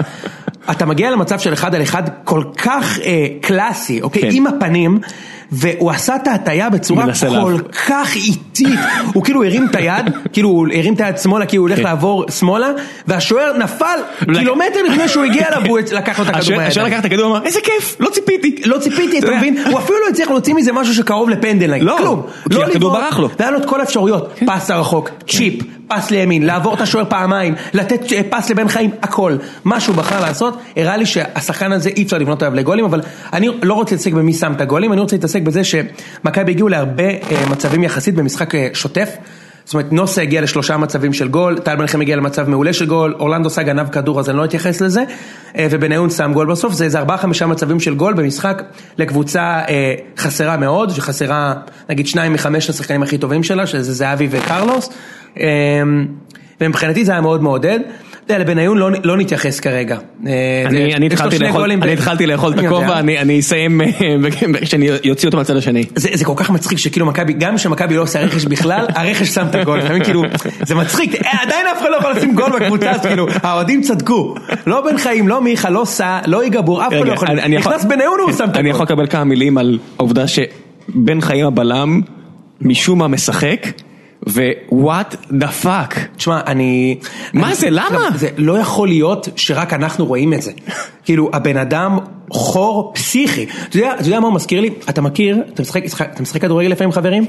אתה מגיע למצב של אחד על אחד כל כך אה, קלאסי, אוקיי, כן. עם הפנים, והוא עשה את ההטייה בצורה כל. כך איטית, הוא כאילו הרים את היד, <laughs> כאילו הוא הרים את היד שמאלה כי הוא הולך כן. לעבור שמאלה, והשוער נפל קילומטר לפני שהוא הגיע אליו והוא <laughs> לקח לו את הכדור השוער השוער. לקח את הכדור ואמר, איזה כיף, לא ציפיתי. לא ציפיתי, אתה. <laughs> מבין? הוא אפילו לא הצליח להוציא מזה משהו שקרוב לפנדל לא, כלום. כי לא הכדור לבעוט, ברח לו. והיה לו את כל האפשרויות, פס לרחוק, צ'יפ, פס לימין, לעבור את השוער פעמיים, לתת אה, פס לבן חיים, הכל. מה שהוא בחר לעשות, הראה לי שהשחקן הזה אי אפשר לבנות עליו לגולים, אבל אני לא רוצה להתעסק במי שם את הגולים, אני רוצה להתעסק בזה שמכבי הגיעו להרבה אה, מצבים יחסית במשחק אה, שוטף. זאת אומרת, נוסה הגיע לשלושה מצבים של גול, טל בן חיים הגיע למצב מעולה של גול, אורלנדו סע גנב כדור אז אני לא אתייחס לזה, אה, ובניון שם גול בסוף, זה איזה ארבעה חמישה מצבים של גול במשחק לקבוצה אה, חסרה מאוד, שחסרה נגיד שניים מחמש השחקנים הכי טובים שלה, שזה זהבי וקרלוס, אה, ומבחינתי זה היה מאוד מעודד. אתה יודע, לבניון לא, לא נתייחס כרגע. אה, אני התחלתי לאכול- את. הכובע, אני אני אסיים אה, כשאני אוציא אותו מהצד השני. זה, זה כל כך מצחיק שכאילו מכבי, גם כשמכבי לא עושה רכש בכלל, הרכש שם את הגול, אתה מבין? כאילו, זה מצחיק, אה, עדיין אף אחד לא יכול לשים גול בקבוצה, אז כאילו, האוהדים צדקו. לא בן חיים, לא מיכה, לא סע, לא יגבור, אף אחד לא יכול, נכנס בניון הוא שם את אני יכול הגול. לקבל כמה מילים על העובדה שבן חיים הבלם משום מה משחק, ווואט דה פאק. תשמע, אני... מה אני- זה? למה? זה לא יכול להיות שרק אנחנו רואים את זה. כאילו, הבן אדם חור פסיכי. אתה יודע, אתה יודע מה הוא מזכיר לי? אתה מכיר, אתה משחק, אתה משחק כדורגל לפעמים חברים?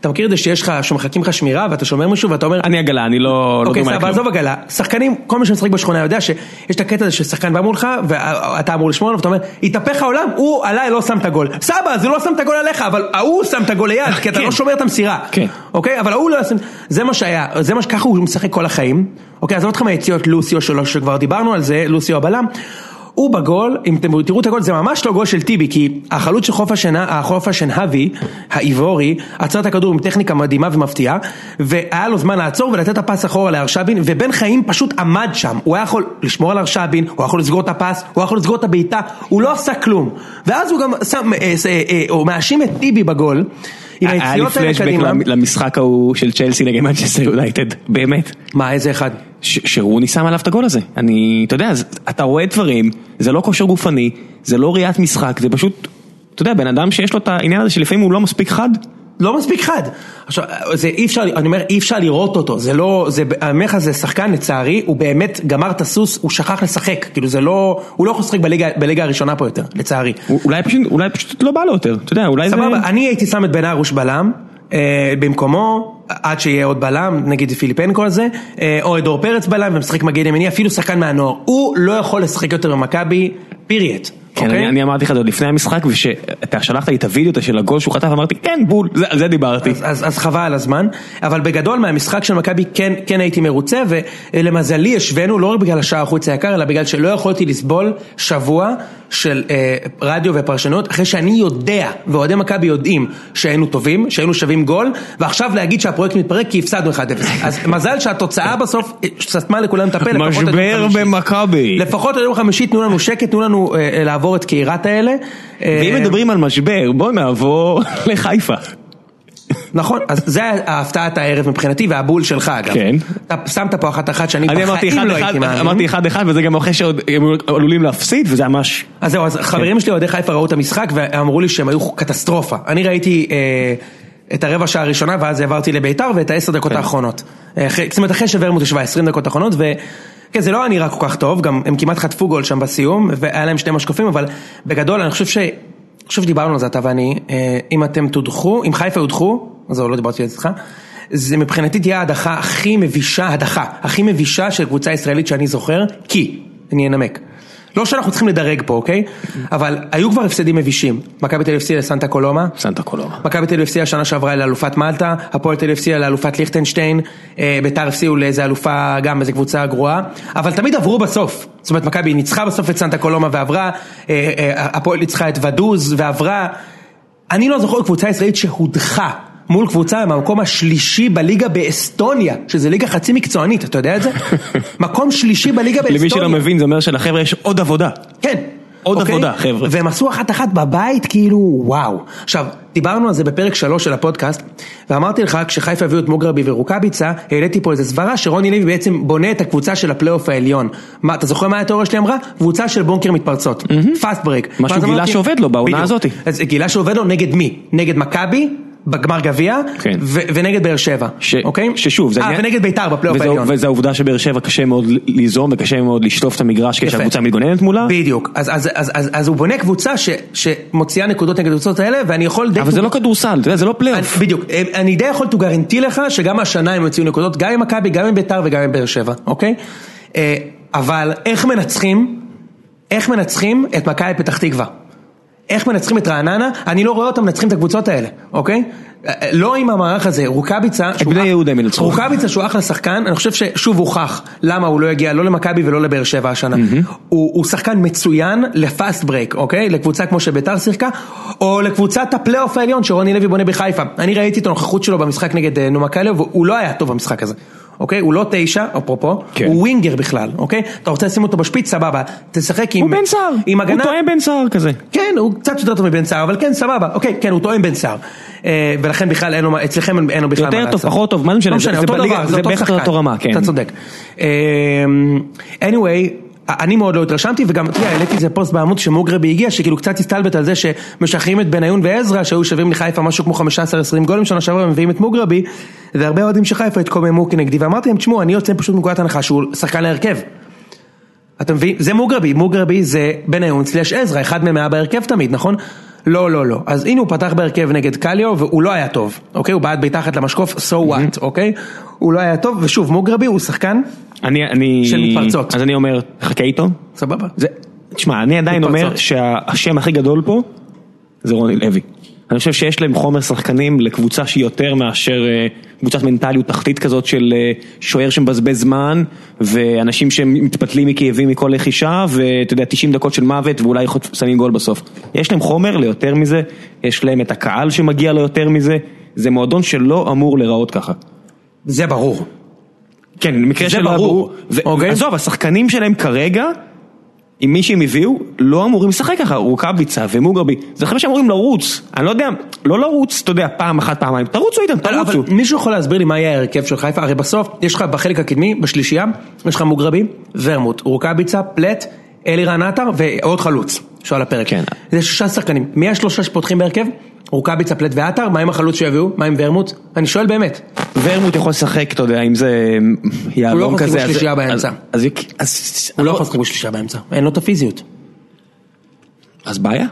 אתה מכיר את זה שיש לך, שמחכים לך שמירה ואתה שומר מישהו ואתה אומר... אני עגלה, אני לא... לא אוקיי, סבבה. עזוב עגלה, שחקנים, כל מי שמשחק בשכונה יודע שיש את הקטע הזה ששחקן בא מולך ואתה אמור לשמור עליו ואתה אומר, התהפך העולם, הוא עליי לא שם את הגול. סבבה, אז הוא לא שם את הגול עליך, אבל ההוא שם את הגול ליד, כי אתה כן. לא שומר את המסירה. כן. אוקיי, אבל ההוא לא שם, זה מה שהיה, זה מה שככה הוא משחק כל החיים. אוקיי, עזוב אותך מהיציאות לוסיו שלו, שכבר דיברנו על זה, לוסיו הבלם. הוא בגול, אם אתם תראו את הגול, זה ממש לא גול של טיבי, כי החלוץ של חוף השנה, חוף השנהבי, האיבורי, עצר את הכדור עם טכניקה מדהימה ומפתיעה, והיה לו זמן לעצור ולתת את הפס אחורה לארשבין, ובן חיים פשוט עמד שם, הוא היה יכול לשמור על ארשבין, הוא יכול לסגור את הפס, הוא יכול לסגור את הבעיטה, הוא לא עשה כלום, ואז הוא גם שם, אה, אה, אה, הוא מאשים את טיבי בגול. עם היציאות האלה קדימה. היה לי פלשבק למשחק ההוא של צ'לסי נגד מנצ'סטר יונייטד, באמת. מה, איזה אחד? שרוני שם עליו את הגול הזה. אני, אתה יודע, אתה רואה דברים, זה לא כושר גופני, זה לא ראיית משחק, זה פשוט, אתה יודע, בן אדם שיש לו את העניין הזה שלפעמים הוא לא מספיק חד. לא מספיק חד. עכשיו, זה אי אפשר, אני אומר, אי אפשר לראות אותו, זה לא, זה, אני אומר לך, זה שחקן לצערי, הוא באמת גמר את הסוס, הוא שכח לשחק, כאילו זה לא, הוא לא יכול לשחק בליגה, בליגה הראשונה פה יותר, לצערי. אולי פשוט, אולי פשוט לא בא לו יותר, אתה יודע, אולי סבבה, זה... סבבה, אני הייתי שם את בן ארוש בלם. אה, במקומו, עד שיהיה עוד בלם, נגיד פיליפנקו הזה, אה, או את דור פרץ בלם ומשחק מגן ימיני, אפילו שחקן מהנוער, הוא לא יכול לשחק יותר במכבי, פיריאט. כן, okay. אני, אני אמרתי לך את זה עוד לפני המשחק, וכשאתה שלחת לי את הוידאו של הגול שהוא חטף, אמרתי כן בול, זה, על זה דיברתי. אז, אז, אז חבל על הזמן, אבל בגדול מהמשחק של מכבי כן, כן הייתי מרוצה, ולמזלי השווינו לא רק בגלל השער החוץ היקר, אלא בגלל שלא יכולתי לסבול שבוע של אה, רדיו ופרשנות, אחרי שאני יודע, ואוהדי מכבי יודעים שהיינו טובים, שהיינו שווים גול, ועכשיו להגיד שהפרויקט מתפרק כי הפסדנו 1-0. <laughs> אז מזל שהתוצאה בסוף סתמה לכולם את הפה, <laughs> משבר במכבי. לפחות עד יום חמישי תנו לנו שקט, תנו לנו אה, לעבור את קהירת האלה. ואם מדברים על משבר, בואו נעבור <laughs> לחיפה. נכון, אז זה ההפתעת הערב מבחינתי והבול שלך אגב. כן. אתה שמת פה אחת אחת שאני בחיים לא הייתי מאמין. אמרתי אחד אחד וזה גם אחרי שהם עלולים להפסיד וזה ממש... אז זהו, אז חברים שלי אוהדי חיפה ראו את המשחק ואמרו לי שהם היו קטסטרופה. אני ראיתי את הרבע שעה הראשונה ואז העברתי לביתר ואת העשר דקות האחרונות. זאת אומרת אחרי שוורמוט ישבה עשרים דקות האחרונות ו... כן, זה לא היה נראה כל כך טוב, גם הם כמעט חטפו גול שם בסיום, והיה להם שני משקופים, אבל בגדול אני חושב ש... אני חושב שדיברנו על זה אתה ואני, אם אתם תודחו, אם חיפה יודחו, זהו, לא דיברתי על זה איתך. זה מבחינתי תהיה ההדחה הכי מבישה, הדחה, הכי מבישה של קבוצה ישראלית שאני זוכר, כי, אני אנמק. לא שאנחנו צריכים לדרג פה, אוקיי? אבל היו כבר הפסדים מבישים. מכבי תל אביב הפסידה לסנטה קולומה. סנטה קולומה. מכבי תל אביב הפסידה שנה שעברה לאלופת מלטה, הפועל תל אביב הפסידה לאלופת ליכטנשטיין, ביתר הפסידו לאיזה אלופה, גם איזה קבוצה גרועה, אבל תמיד עברו בסוף. זאת אומרת, מכבי ניצחה בסוף את סנטה קולומה ועברה, הפועל ניצחה את ודוז ועברה. אני לא זוכר קבוצה ישראלית שהודחה. מול קבוצה מהמקום השלישי בליגה באסטוניה, שזה ליגה חצי מקצוענית, אתה יודע את זה? <laughs> מקום שלישי בליגה באסטוניה. למי שלא מבין זה אומר שלחבר'ה יש עוד עבודה. כן. עוד אוקיי? עבודה, חבר'ה. והם עשו אחת אחת בבית, כאילו, וואו. עכשיו, דיברנו על זה בפרק שלוש של הפודקאסט, ואמרתי לך, כשחיפה הביאו את מוגרבי ורוקאביצה, העליתי פה איזה סברה שרוני לוי בעצם בונה את הקבוצה של הפלייאוף העליון. מה, אתה זוכר מה התיאוריה שלי אמרה? קבוצה של בונקר מתפרצות. fast break. משהו גילה שעובד לו בעונה הזאת. אז גילה שעובד לו נגד מי? נגד מכבי? בגמר גביע, כן. ונגד באר שבע, ש... אוקיי? ששוב, זה... אה, ונגד ביתר בפלייאוף העליון. וזו העובדה שבאר שבע קשה מאוד ליזום וקשה מאוד לשטוף את המגרש כשהקבוצה מתגוננת מולה. בדיוק, אז, אז, אז, אז, אז הוא בונה קבוצה ש, שמוציאה נקודות נגד הקבוצות האלה, ואני יכול. אבל זה לא כדורסל, אתה יודע, זה לא פלייאוף. בדיוק, אני די יכול to guarantee לך שגם השנה הם יוציאו נקודות, גם עם מכבי, גם עם ביתר וגם עם באר שבע, אוקיי? אבל איך מנצחים, איך מנצחים את מכבי פתח תקווה? איך מנצחים את רעננה, אני לא רואה אותם מנצחים את הקבוצות האלה, אוקיי? לא עם המערך הזה, רוקאביצה, את בני יהודה הם ינצחו. רוקאביצה שהוא אחלה שחקן, אני חושב ששוב הוכח למה הוא לא יגיע לא למכבי ולא לבאר שבע השנה. הוא שחקן מצוין ל fast break, אוקיי? לקבוצה כמו שביתר שיחקה, או לקבוצת הפלייאוף העליון שרוני לוי בונה בחיפה. אני ראיתי את הנוכחות שלו במשחק נגד נומה קליו, והוא לא היה טוב במשחק הזה. אוקיי? הוא לא תשע, אפרופו, כן. הוא ווינגר בכלל, אוקיי? אתה רוצה לשים אותו בשפיץ, סבבה, תשחק עם... הוא בן סער, עם הגנה... הוא תואם בן סער כזה. כן, הוא קצת יותר טוב מבן סער, אבל כן, סבבה, אוקיי, כן, הוא תואם בן סער. אה, ולכן בכלל אין לו, אצלכם אין לו בכלל מה לעשות. יותר טוב, פחות טוב, מה זה משנה, לא משנה, אותו דבר, זה אותו שחקן. אותו רמה, כן. אתה צודק. אה, anyway, אני מאוד לא התרשמתי, וגם, אתה יודע, העליתי איזה פוסט בעמוד שמוגרבי הגיע, שכאילו קצת הסתלבט על זה שמשחררים את בניון ועזרא, שהיו שווים לחיפה משהו כמו 15-20 גולים שנה שעברה, ומביאים את מוגרבי, והרבה אוהדים של חיפה התקוממו כנגדי, ואמרתי להם, תשמעו, אני יוצא פשוט מנקודת הנחה שהוא שחקן להרכב. אתה מבין? זה מוגרבי, מוגרבי זה בניון סלש עזרא, אחד מהם היה בהרכב תמיד, נכון? לא, לא, לא. אז הנה הוא פתח בהרכב נגד קליו, והוא לא היה טוב, אוקיי? הוא בעט מתחת למשקוף, so what, אוקיי? הוא לא היה טוב, ושוב, מוגרבי הוא שחקן אני, אני, של מתפרצות. אז אני אומר, חכה איתו. סבבה. זה, תשמע, אני עדיין אומר שהשם הכי גדול פה זה רוני לוי. אני חושב שיש להם חומר שחקנים לקבוצה שהיא יותר מאשר אה, קבוצת מנטליות תחתית כזאת של אה, שוער שמבזבז זמן ואנשים שמתפתלים מכאבים מכל לחישה ואתה יודע 90 דקות של מוות ואולי שמים גול בסוף. יש להם חומר ליותר מזה, יש להם את הקהל שמגיע ליותר מזה, זה מועדון שלא אמור להיראות ככה. זה ברור. כן, במקרה זה של ברור, ו- אוקיי. עזוב, השחקנים שלהם כרגע, עם מי שהם הביאו, לא אמורים לשחק ככה, רוקאביצה ומוגרבי, זה חבר'ה שאמורים לרוץ, אני לא יודע, לא לרוץ, אתה יודע, פעם אחת, פעמיים, תרוצו איתם, אבל תרוצו. מישהו יכול להסביר לי מה יהיה ההרכב של חיפה? הרי בסוף יש לך בחלק הקדמי, בשלישייה, יש לך מוגרבי, ורמוט, רוקאביצה, פלט, אלירן עטר ועוד חלוץ, שעל הפרק. כן. זה שישה שחקנים. מי השלושה שפותחים בהרכב? רוקאביצה, פלט ועטר, מה עם החלוץ שיביאו? מה עם ורמוט? אני שואל באמת. ורמוט יכול לשחק, אתה יודע, אם זה יהלום יכול לשחק כזה, אז- בשלישייה אז- באמצע. אז- אז- הוא לא יכול לשחק בשלישה באמצע, אין לו את הפיזיות. אז בעיה.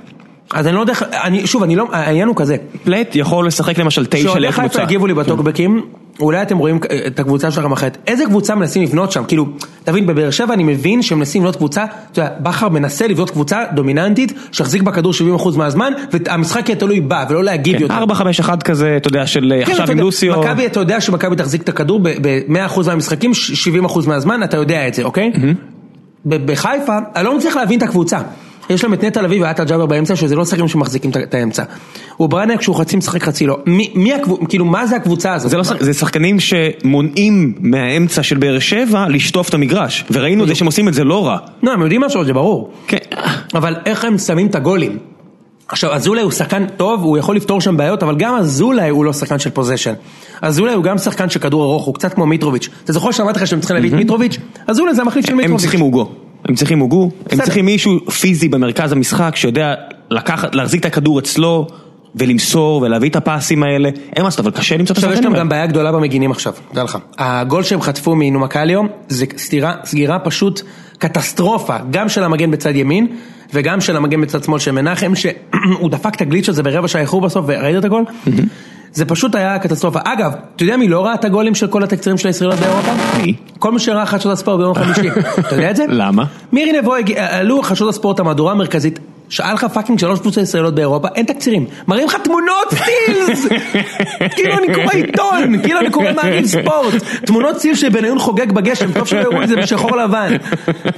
אז אני לא יודע איך, שוב, אני לא, העניין הוא כזה. פלט יכול לשחק למשל תשע לקבוצה. חיפה יגיבו לי בטוקבקים, אולי אתם רואים את הקבוצה שלכם אחרת. איזה קבוצה מנסים לבנות שם? כאילו, תבין, בבאר שבע אני מבין שהם מנסים לבנות קבוצה, אתה יודע, בכר מנסה לבנות קבוצה דומיננטית, שיחזיק בכדור 70% מהזמן, והמשחק יהיה תלוי בה, ולא להגיב יותר. 4-5-1 כזה, אתה יודע, של כן, עכשיו עם לוסיו. מכבי, אתה יודע שמכבי תחזיק את הכדור ב-100% מהמשחקים, 70% מהזמן, אתה יודע את זה, אוקיי? בחיפה, אני לא מצליח להבין את הקבוצה. יש להם את נטע לביא ועטה ג'אבר באמצע, שזה לא שחקנים שמחזיקים את- האמצע. וברנק כשהוא חצי משחק חצי לא. מי, מי הקבוצה, כאילו, מה זה הקבוצה הזאת? זה, לא, שח- זה שחקנים שמונעים מהאמצע של באר שבע לשטוף את המגרש, וראינו את זה שהם עושים את זה לא רע. לא, הם יודעים משהו, זה ברור. כן. אבל איך הם שמים את הגולים? עכשיו, אזולאי הוא שחקן טוב, הוא יכול לפתור שם בעיות, אבל גם אזולאי הוא לא שחקן של פוזיישן. אזולאי הוא גם שחקן של כדור ארוך, הוא קצת כמו מיטרוביץ'. אתה זוכר שאמרתי לך שהם צריכים להביא את מיטרוביץ'? אזולאי זה המחליף של הם מיטרוביץ'. צריכים עוגו. הם צריכים עוגו, הם. צריכים מישהו פיזי במרכז המשחק שיודע לקחת, להחזיק את הכדור אצלו ולמסור ולהביא את הפסים האלה. אין מה לעשות, אבל קשה למצוא את עכשיו יש השחקנים להם גם האלה. בעיה גדולה במגינים עכשיו, תדע לך. הגול שהם חטפו מנומקליו זה סתירה, סגירה פשוט קטסטרופה, גם של המגן בצד ימין וגם של המגן בצד שמאל של מנחם, שהוא <clears throat> דפק את הגליץ' הזה ברבע שעה איחור בסוף וראית את הגול? זה פשוט היה קטסטרופה. אגב, אתה יודע מי לא ראה את הגולים של כל התקצירים של הישראליות באירופה? מי? כל מי שראה חדשות הספורט ביום <laughs> חמישי. אתה יודע את זה? למה? מירי נבו, עלו חדשות הספורט המהדורה המרכזית, שאל לך fucking שלוש קבוצות ישראליות באירופה, אין תקצירים. מראים לך תמונות סטילס! <laughs> כאילו אני קורא עיתון, כאילו אני קורא מעריב ספורט. תמונות סטיל שבניון חוגג בגשם, טוב שלא הראו את זה בשחור לבן.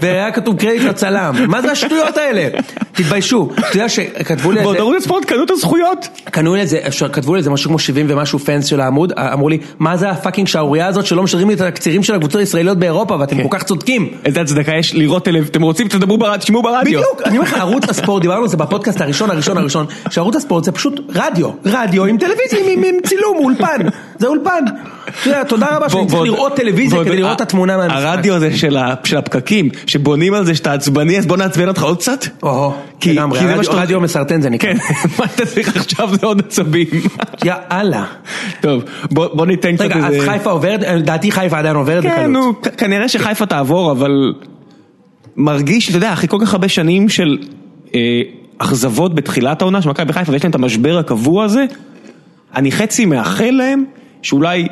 והיה כתוב קרדיט לצלם. מה זה השטויות האלה? תתביישו. אתה יודע שכתבו לי את זה... בעוד ספורט קנו את הזכויות. קנו לי את זה, כתבו לי את זה משהו כמו 70 ומשהו fans של העמוד, אמרו לי, מה זה ה fucking שערורייה הזאת שלא משדרים לי את התקצירים של הקבוצות הישראליות באירופה ואתם כל כך צודקים. איזה הצדקה יש לראות טלוויזיה, אתם רוצים, תדברו, בר- תשמעו ברדיו. בדיוק, אני אומר לך, ערוץ הספורט, דיברנו על זה בפודקאסט הראשון, הראשון, הראשון, שערוץ הספורט זה פשוט רדיו, רדיו עם טלוויזיה, עם- עם צילום, אולפן, זה אולפן. יודע, תודה רבה שאני צריך לראות טלוויזיה כדי לראות את התמונה מהמשחק. הרדיו הזה של הפקקים, שבונים על זה שאתה עצבני, אז בוא נעצבן אותך עוד קצת. כי- זה מה שאתה- רדיו מסרטן זה נקרא. כן, <laughs> מה אתה צריך עכשיו זה עוד עצבים. יאללה. טוב, בוא ניתן קצת רגע, אז איזה... חיפה עוברת, לדעתי חיפה עדיין עוברת כן, בקלות. נו, כ- כנראה שחיפה תעבור, אבל מרגיש, אתה יודע, אחרי כל כך הרבה שנים של אכזבות בתחילת העונה של מכבי חיפה, ויש להם את המשבר הקבוע הזה, אני חצי מאחל להם שאולי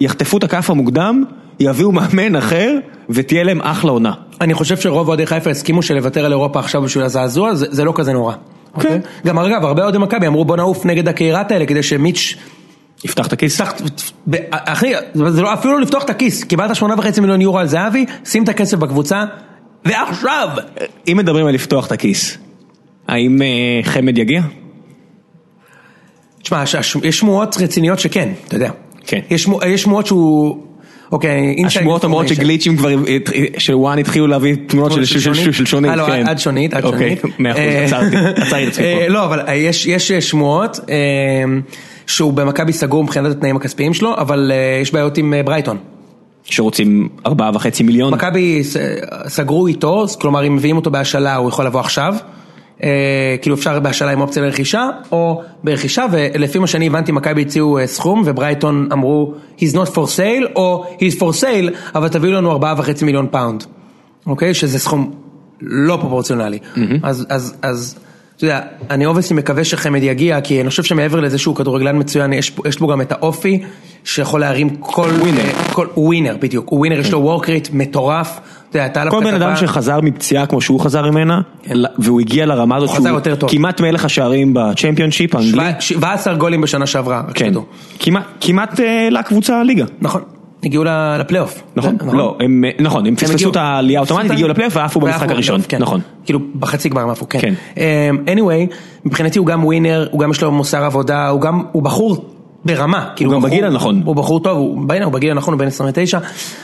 יחטפו את הכף המוקדם, יביאו מאמן אחר, ותהיה להם אחלה עונה. אני חושב שרוב אוהדי חיפה הסכימו שלוותר על אירופה עכשיו בשביל הזעזוע, זה, זה לא כזה נורא. אוקיי? גם אגב, הרבה אוהדי מכבי אמרו בוא נעוף נגד הקהירת האלה כדי שמיץ' יפתח את הכיס. תפתח, ב- אחי, זה לא, אפילו לא לפתוח את הכיס, קיבלת שמונה וחצי מיליון יורו על זהבי, שים את הכסף בקבוצה, ועכשיו! אם מדברים על לפתוח את הכיס, האם אה, חמד יגיע? תשמע, יש שמועות רציניות שכן, אתה יודע. כן. יש שמוע- יש שמועות שהוא... אוקיי, השמועות אומרות. שגליצ'ים כבר, שוואן התחילו להביא תמונות של- של- של של- של שונית, אה, לא, כן. עד שונית, עד אוקיי, שונית. מאה אחוז, אה, עצרתי, עצרתי את עצמי אה. לא, אבל אה, יש שמועות אה, שהוא במכבי סגור מבחינת התנאים הכספיים שלו, אבל אה, יש בעיות עם אה, ברייטון. שרוצים ארבעה וחצי מיליון. מכבי סגרו איתו, כלומר אם מביאים אותו בהשאלה הוא יכול לבוא עכשיו. אה, כאילו אפשר בהשאלה עם אופציה לרכישה, או ברכישה, ולפי מה שאני הבנתי מכבי הציעו אה, סכום, וברייטון אמרו he's not for sale, או he's for sale, אבל תביאו לנו ארבעה וחצי מיליון פאונד. אוקיי? שזה סכום לא פרופורציונלי. אז, אז, אז, אתה יודע, אני obviously מקווה שחמד יגיע, כי אני חושב שמעבר לזה שהוא כדורגלן מצוין, יש, בו גם את האופי שיכול להרים כל... winner. כל, הוא ווינר, בדיוק. הוא ווינר, יש לו work rate מטורף. הייתה עליו כל בן אדם שחזר מפציעה כמו שהוא חזר ממנה, והוא הגיע לרמה הזאת שהוא. כמעט מלך השערים ב Championship האנגלי, שבע- 17 גולים בשנה שעברה, רק כן, שתדעו. כמעט- כמעט אה, לקבוצה הליגה. נכון. הגיעו לפלייאוף. נכון, לא, הם, אה, נכון, הם פספסו את העלייה האוטומטית, הגיעו לפלייאוף ועפו במשחק ועפו, הראשון, כן. נכון. כאילו בחצי גמר הם עפו, כן. כן. אמ, anyway, מבחינתי הוא גם ווינר, הוא גם יש לו מוסר עבודה, הוא גם, הוא בחור ברמה. כאילו, גם בחור- בגיל הנכון. הוא בחור טוב, הוא הוא בגיל הנכון, הוא בן 29,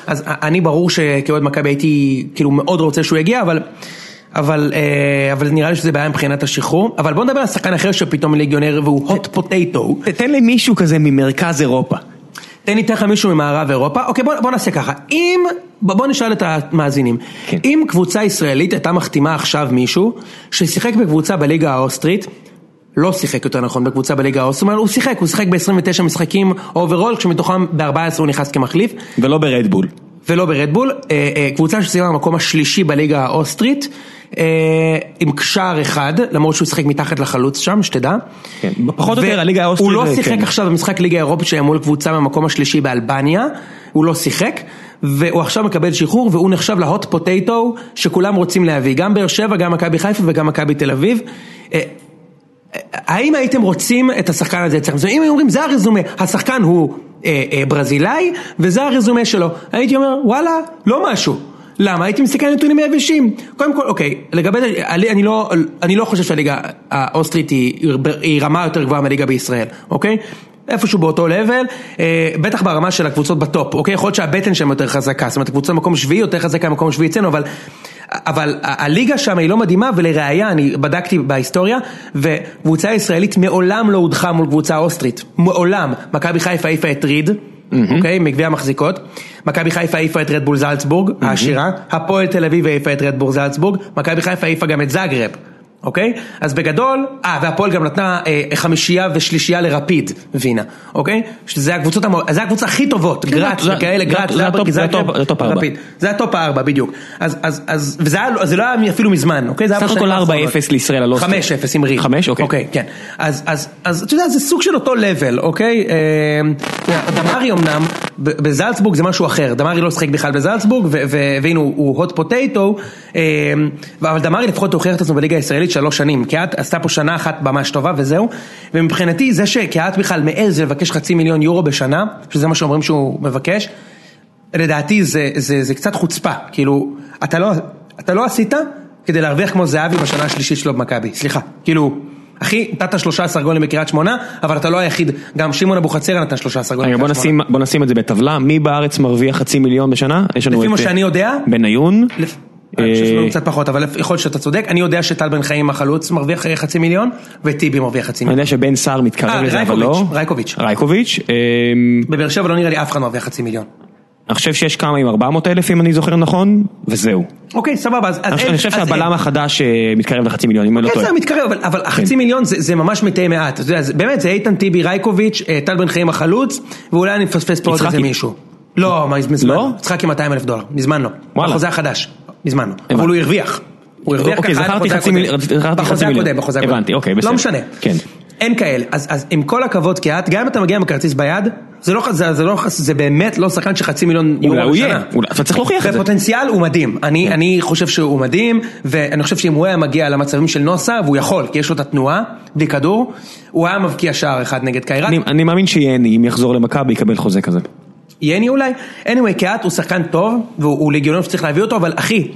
אז אני ברור שכאוהד מכבי הייתי כאילו מאוד רוצה שהוא יגיע, אבל... אבל, אה, אבל נראה לי שזה בעיה מבחינת השחרור, אבל בוא נדבר על שחקן אחר שפתאום ליגיונר והוא hot potato. תן לי מישהו כזה ממרכז אירופה. תן לי, לך מישהו ממערב אירופה, אוקיי בוא, בוא נעשה ככה, אם, בוא, נשאל את המאזינים, כן. אם קבוצה ישראלית הייתה מחתימה עכשיו מישהו ששיחק בקבוצה בליגה האוסטרית, לא שיחק יותר נכון בקבוצה בליגה האוסטרית, הוא שיחק, הוא שיחק ב-29 משחקים overall, כשמתוכם ב-14 הוא נכנס כמחליף, וולפסברגר. וולפסברגר, אה, אה, קבוצה שסיימה במקום השלישי בליגה האוסטרית, עם קשר אחד, למרות שהוא שיחק מתחת לחלוץ שם, שתדע. כן, פחות או יותר הליגה האוסטרית הוא לא שיחק כן. עכשיו במשחק ליגה אירופית שהיה מול קבוצה במקום השלישי באלבניה, הוא לא שיחק, והוא עכשיו מקבל שחרור והוא נחשב ל hot potato שכולם רוצים להביא, גם באר שבע, גם מכבי חיפה וגם מכבי תל אביב. אה, האם הייתם רוצים את השחקן הזה אצלכם? אם היו אומרים, זה הרזומה, השחקן הוא אה, אה, ברזילאי, וזה הרזומה שלו. הייתי אומר, וואלה, לא משהו. למה? הייתי מסתכל על נתונים יבשים. קודם כל, אוקיי, לגבי, אני, לא, אני לא חושב שהליגה האוסטרית היא, היא רמה יותר גבוהה מהליגה בישראל, אוקיי? איפשהו באותו לבל, אה, בטח ברמה של הקבוצות בטופ, אוקיי? יכול להיות שהבטן שלהם יותר חזקה, זאת אומרת, הקבוצה במקום שביעי יותר חזקה ממקום שביעי אצלנו, אבל, אבל הליגה שם היא לא מדהימה, ולראיה, אני בדקתי בהיסטוריה, וקבוצה ישראלית מעולם לא הודחה מול קבוצה אוסטרית, מעולם. מכבי חיפה העיפה את ריד, אוקיי? מגביע המחזיקות. מכבי חיפה העיפה את רדבול זלצבורג, העשירה. הפועל תל אביב העיפה את רדבול זלצבורג. מכבי חיפה העיפה גם את זאגרב. אוקיי? אז בגדול, אה, והפועל גם נתנה אה, חמישייה ושלישייה לרפיד, וינה, אוקיי? שזה הקבוצות, המו- זה הקבוצה הכי טובות, גראץ זה- וכאלה, גראץ, זה הטופ- זה ארבע. זה הטופ הארבע, בדיוק. אז, אז, אז, וזה היה, זה לא היה אפילו מזמן, אוקיי? סך הכל האחרונות. 4-0 לישראל אוסטריה. 5-0 עם ריד. חמש? אוקיי. אוקיי, כן. אז, אז, אז אתה יודע, זה סוג של אותו level, אוקיי? אה, דמרי אמנם, בזלצבורג זה משהו אחר, דמרי לא שיחק בכלל בזלצבורג, והנה הוא- hot potato, אה, אבל דמרי לפחות הוכיח את עצמו בליגה הישראלית שלוש שנים, קיאט עשתה פה שנה אחת ממש טובה וזהו, ומבחינתי זה שקיאט בכלל מעז לבקש חצי מיליון יורו בשנה, שזה מה שאומרים שהוא מבקש, לדעתי זה, זה, זה קצת חוצפה, כאילו, אתה לא, אתה לא עשית כדי להרוויח כמו זהבי בשנה השלישית שלו במכבי, סליחה, כאילו, אחי, נתת 13 גולים בקריית שמונה, אבל אתה לא היחיד, גם שמעון אבוחצירא נתן 13 גולים בקריית שמונה. בוא נשים את זה בטבלה, מי בארץ מרוויח חצי מיליון בשנה? לפי מה אה, שאני יודע, בניון, אני חושב אה, קצת פחות, אבל יכול להיות שאתה צודק, אני יודע שטל בן חיים החלוץ מרוויח אה, חצי מיליון, וטיבי מרוויח חצי אני מיליון. יודע שבן סער מתקרב אה, לזה, אבל לא. רייקוביץ', רייקוביץ'. בבאר שבע לא נראה לי אף אחד מרוויח חצי מיליון. אני חושב שיש כמה עם 400 אלף אם אני זוכר נכון, וזהו. אוקיי, סבבה, אז אני חושב שהבלם. החדש אה, מתקרב לחצי מיליון, אם אני לא כן, טועה. זה מתקרב, אבל, אבל החצי מיליון זה, זה ממש מתי מעט, אתה יודע, זה, באמת זה איתן טיבי רייקוביץ', אה, טל בן חיים החלוץ, ואולי אני מפספס פה עוד איזה? מישהו. לא, מה, מזמן לא? יצחקי 200 אלף דולר, מזמן לא. וואלה. בחוזה החדש, מזמן לא. אבל הוא הרוויח. הוא הרוויח אוקיי, ככה החוזה חצי הקודם. בחוזה. הקודם, בחוזה הקודם. הבנתי, אוקיי, בסדר. לא משנה. אין כאלה, אז, אז עם כל הכבוד קיאט, גם אם אתה מגיע עם הכרטיס ביד, זה לא, זה, זה, לא, זה באמת לא שחקן של חצי מיליון יורו אולי הוא יהיה, בשנה. אולי- אתה צריך להוכיח את זה. בפוטנציאל הוא מדהים, אני, אני חושב שהוא מדהים, ואני חושב שאם הוא היה מגיע למצבים של נוסה, והוא יכול, כי יש לו את התנועה, בלי כדור, הוא היה מבקיע שער אחד נגד קיירת, אני- אני מאמין שיאני, אם יחזור למכבי, יקבל חוזה כזה. יני אולי, anyway, קיאט הוא שחקן טוב, והוא הוא ליגיונר שצריך להביא אותו, אבל אחי,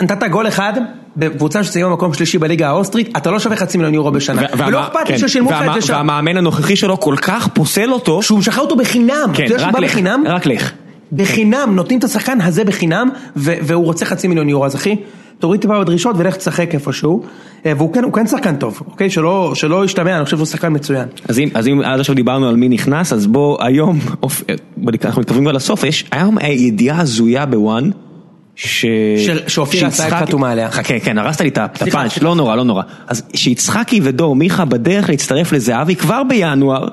נתת גול אחד, בקבוצה שסיימה במקום שלישי בליגה האוסטרית, אתה לא שווה חצי מיליון יורו בשנה, ולא אכפת לי כן. ששילמו לך את זה שם, והמאמן הנוכחי שלו כל כך פוסל אותו, שהוא משחרר אותו בחינם, כן, רק לך, בחינם? נותנים את השחקן הזה בחינם, והוא רוצה חצי מיליון יורו, אז אחי, תוריד טיפה בדרישות ולך תשחק איפשהו, אה, והוא כן, כן שחקן טוב, אוקיי? שלא, שלא ישתמע, אני חושב שהוא שחקן מצוין. אז אם, אז אם עד עכשיו דיברנו על מי נכנס, אז בוא היום, אופ- נק- אנחנו מתקרבים כבר לסוף, יש היום ידיעה הזויה בוואן, שאופיר שיצחקי- אסייג חתומה עליה. חכה, כן, הרסת לי את את הפאנץ'. לא נורא, לא נורא. אז שיצחקי ודור מיכה בדרך להצטרף לזהבי כבר בינואר,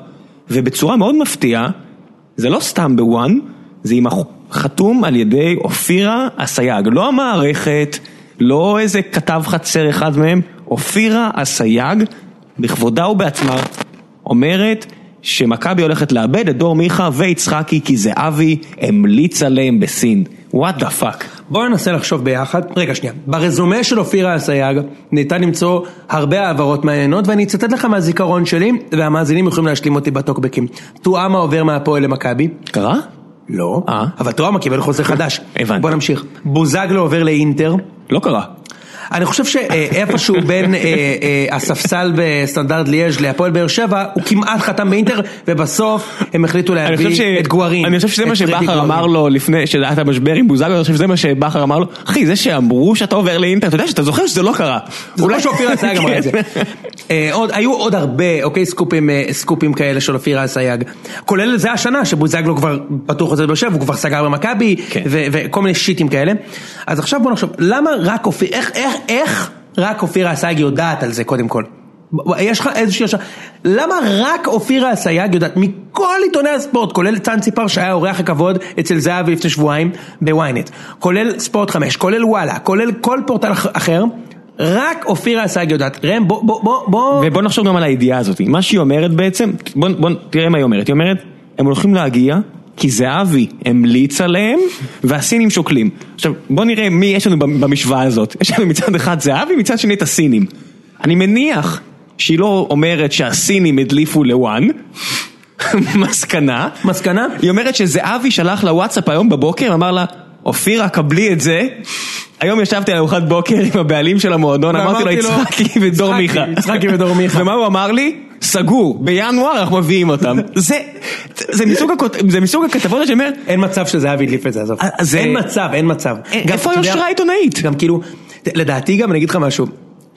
ובצורה מאוד מפתיעה, זה לא סתם בוואן, זה עם חתום על ידי אופירה אסייג, לא המערכת, לא איזה כתב חצר אחד מהם, אופירה אסייג, בכבודה ובעצמה, אומרת שמכבי הולכת לאבד את דור מיכה ויצחקי כי זהבי המליץ עליהם בסין. What the fuck. בואו ננסה לחשוב ביחד, רגע שנייה, ברזומה של אופירה אסייג ניתן למצוא הרבה העברות מעניינות ואני אצטט לך מהזיכרון שלי והמאזינים יכולים להשלים אותי בטוקבקים. טועמה עובר מהפועל למכבי. קרה? לא, אה. אבל טועמה קיבל חוזה חדש. הבנתי. בוא נמשיך. בוזגלו עובר לאינטר. לא קרה. אני חושב שאיפשהו בין אה, אה, הספסל בסטנדרט ליאז' להפועל באר שבע, הוא כמעט חתם באינטר, ובסוף הם החליטו להביא את גוארין. אני חושב שזה מה שבכר. אמר לו לפני שהיה את המשבר עם בוזגלו, אני חושב שזה מה שבכר אמר לו, אחי זה שאמרו שאתה עובר לאינטר, אתה יודע שאתה זוכר שזה לא קרה. אולי שאופירה אסייג אמרה את זה. <laughs> כן. אה, היו עוד הרבה, אוקיי, סקופים, כאלה של אופירה אסייג. כולל זה השנה שבוזגלו כבר פתוח חוזה בבאר שבע, הוא כבר סגר במכבי, כן. וכל מיני שיטים כאלה. אז עכשיו בוא נחשוב, למה רק אופירה, איך, איך, איך רק אופירה אסייג יודעת על זה קודם כל? יש לך איזושהי השעה, למה רק אופירה אסייג יודעת, מכל עיתוני הספורט, כולל צאן ציפר שהיה אורח הכבוד אצל זהבי לפני שבועיים בוויינט, כולל ספורט 5, כולל וואלה, כולל כל פורטל אח- אחר, רק אופירה אסייג יודעת, ראם בוא, בוא, בוא, בוא, ובוא נחשוב גם על הידיעה הזאת, מה שהיא אומרת בעצם, בוא, בוא תראה מה היא אומרת, היא אומרת, הם הולכים להגיע כי זהבי המליץ עליהם והסינים שוקלים. עכשיו בוא נראה מי יש לנו במשוואה הזאת, יש לנו מצד אחד זהבי, מצד שני את הסינים. אני מניח שהיא לא אומרת שהסינים הדליפו לוואן, <laughs> מסקנה, מסקנה? היא אומרת שזהבי שלח לה וואטסאפ היום בבוקר, אמר לה, אופירה קבלי את זה, היום ישבתי על ארוחת בוקר עם הבעלים של המועדון, אמרתי לו יצחקי ודור יצחקי, מיכה. יצחקי ודור מיכה. ומה הוא אמר לי? סגור, בינואר אנחנו מביאים אותם. זה, זה מסוג הכתבות שאומר, אין מצב שזהבי הדליף את זה, עזוב. אה, אין מצב, אין מצב. אה, איפה היושרה העיתונאית? גם כאילו, לדעתי גם, אני אגיד לך משהו,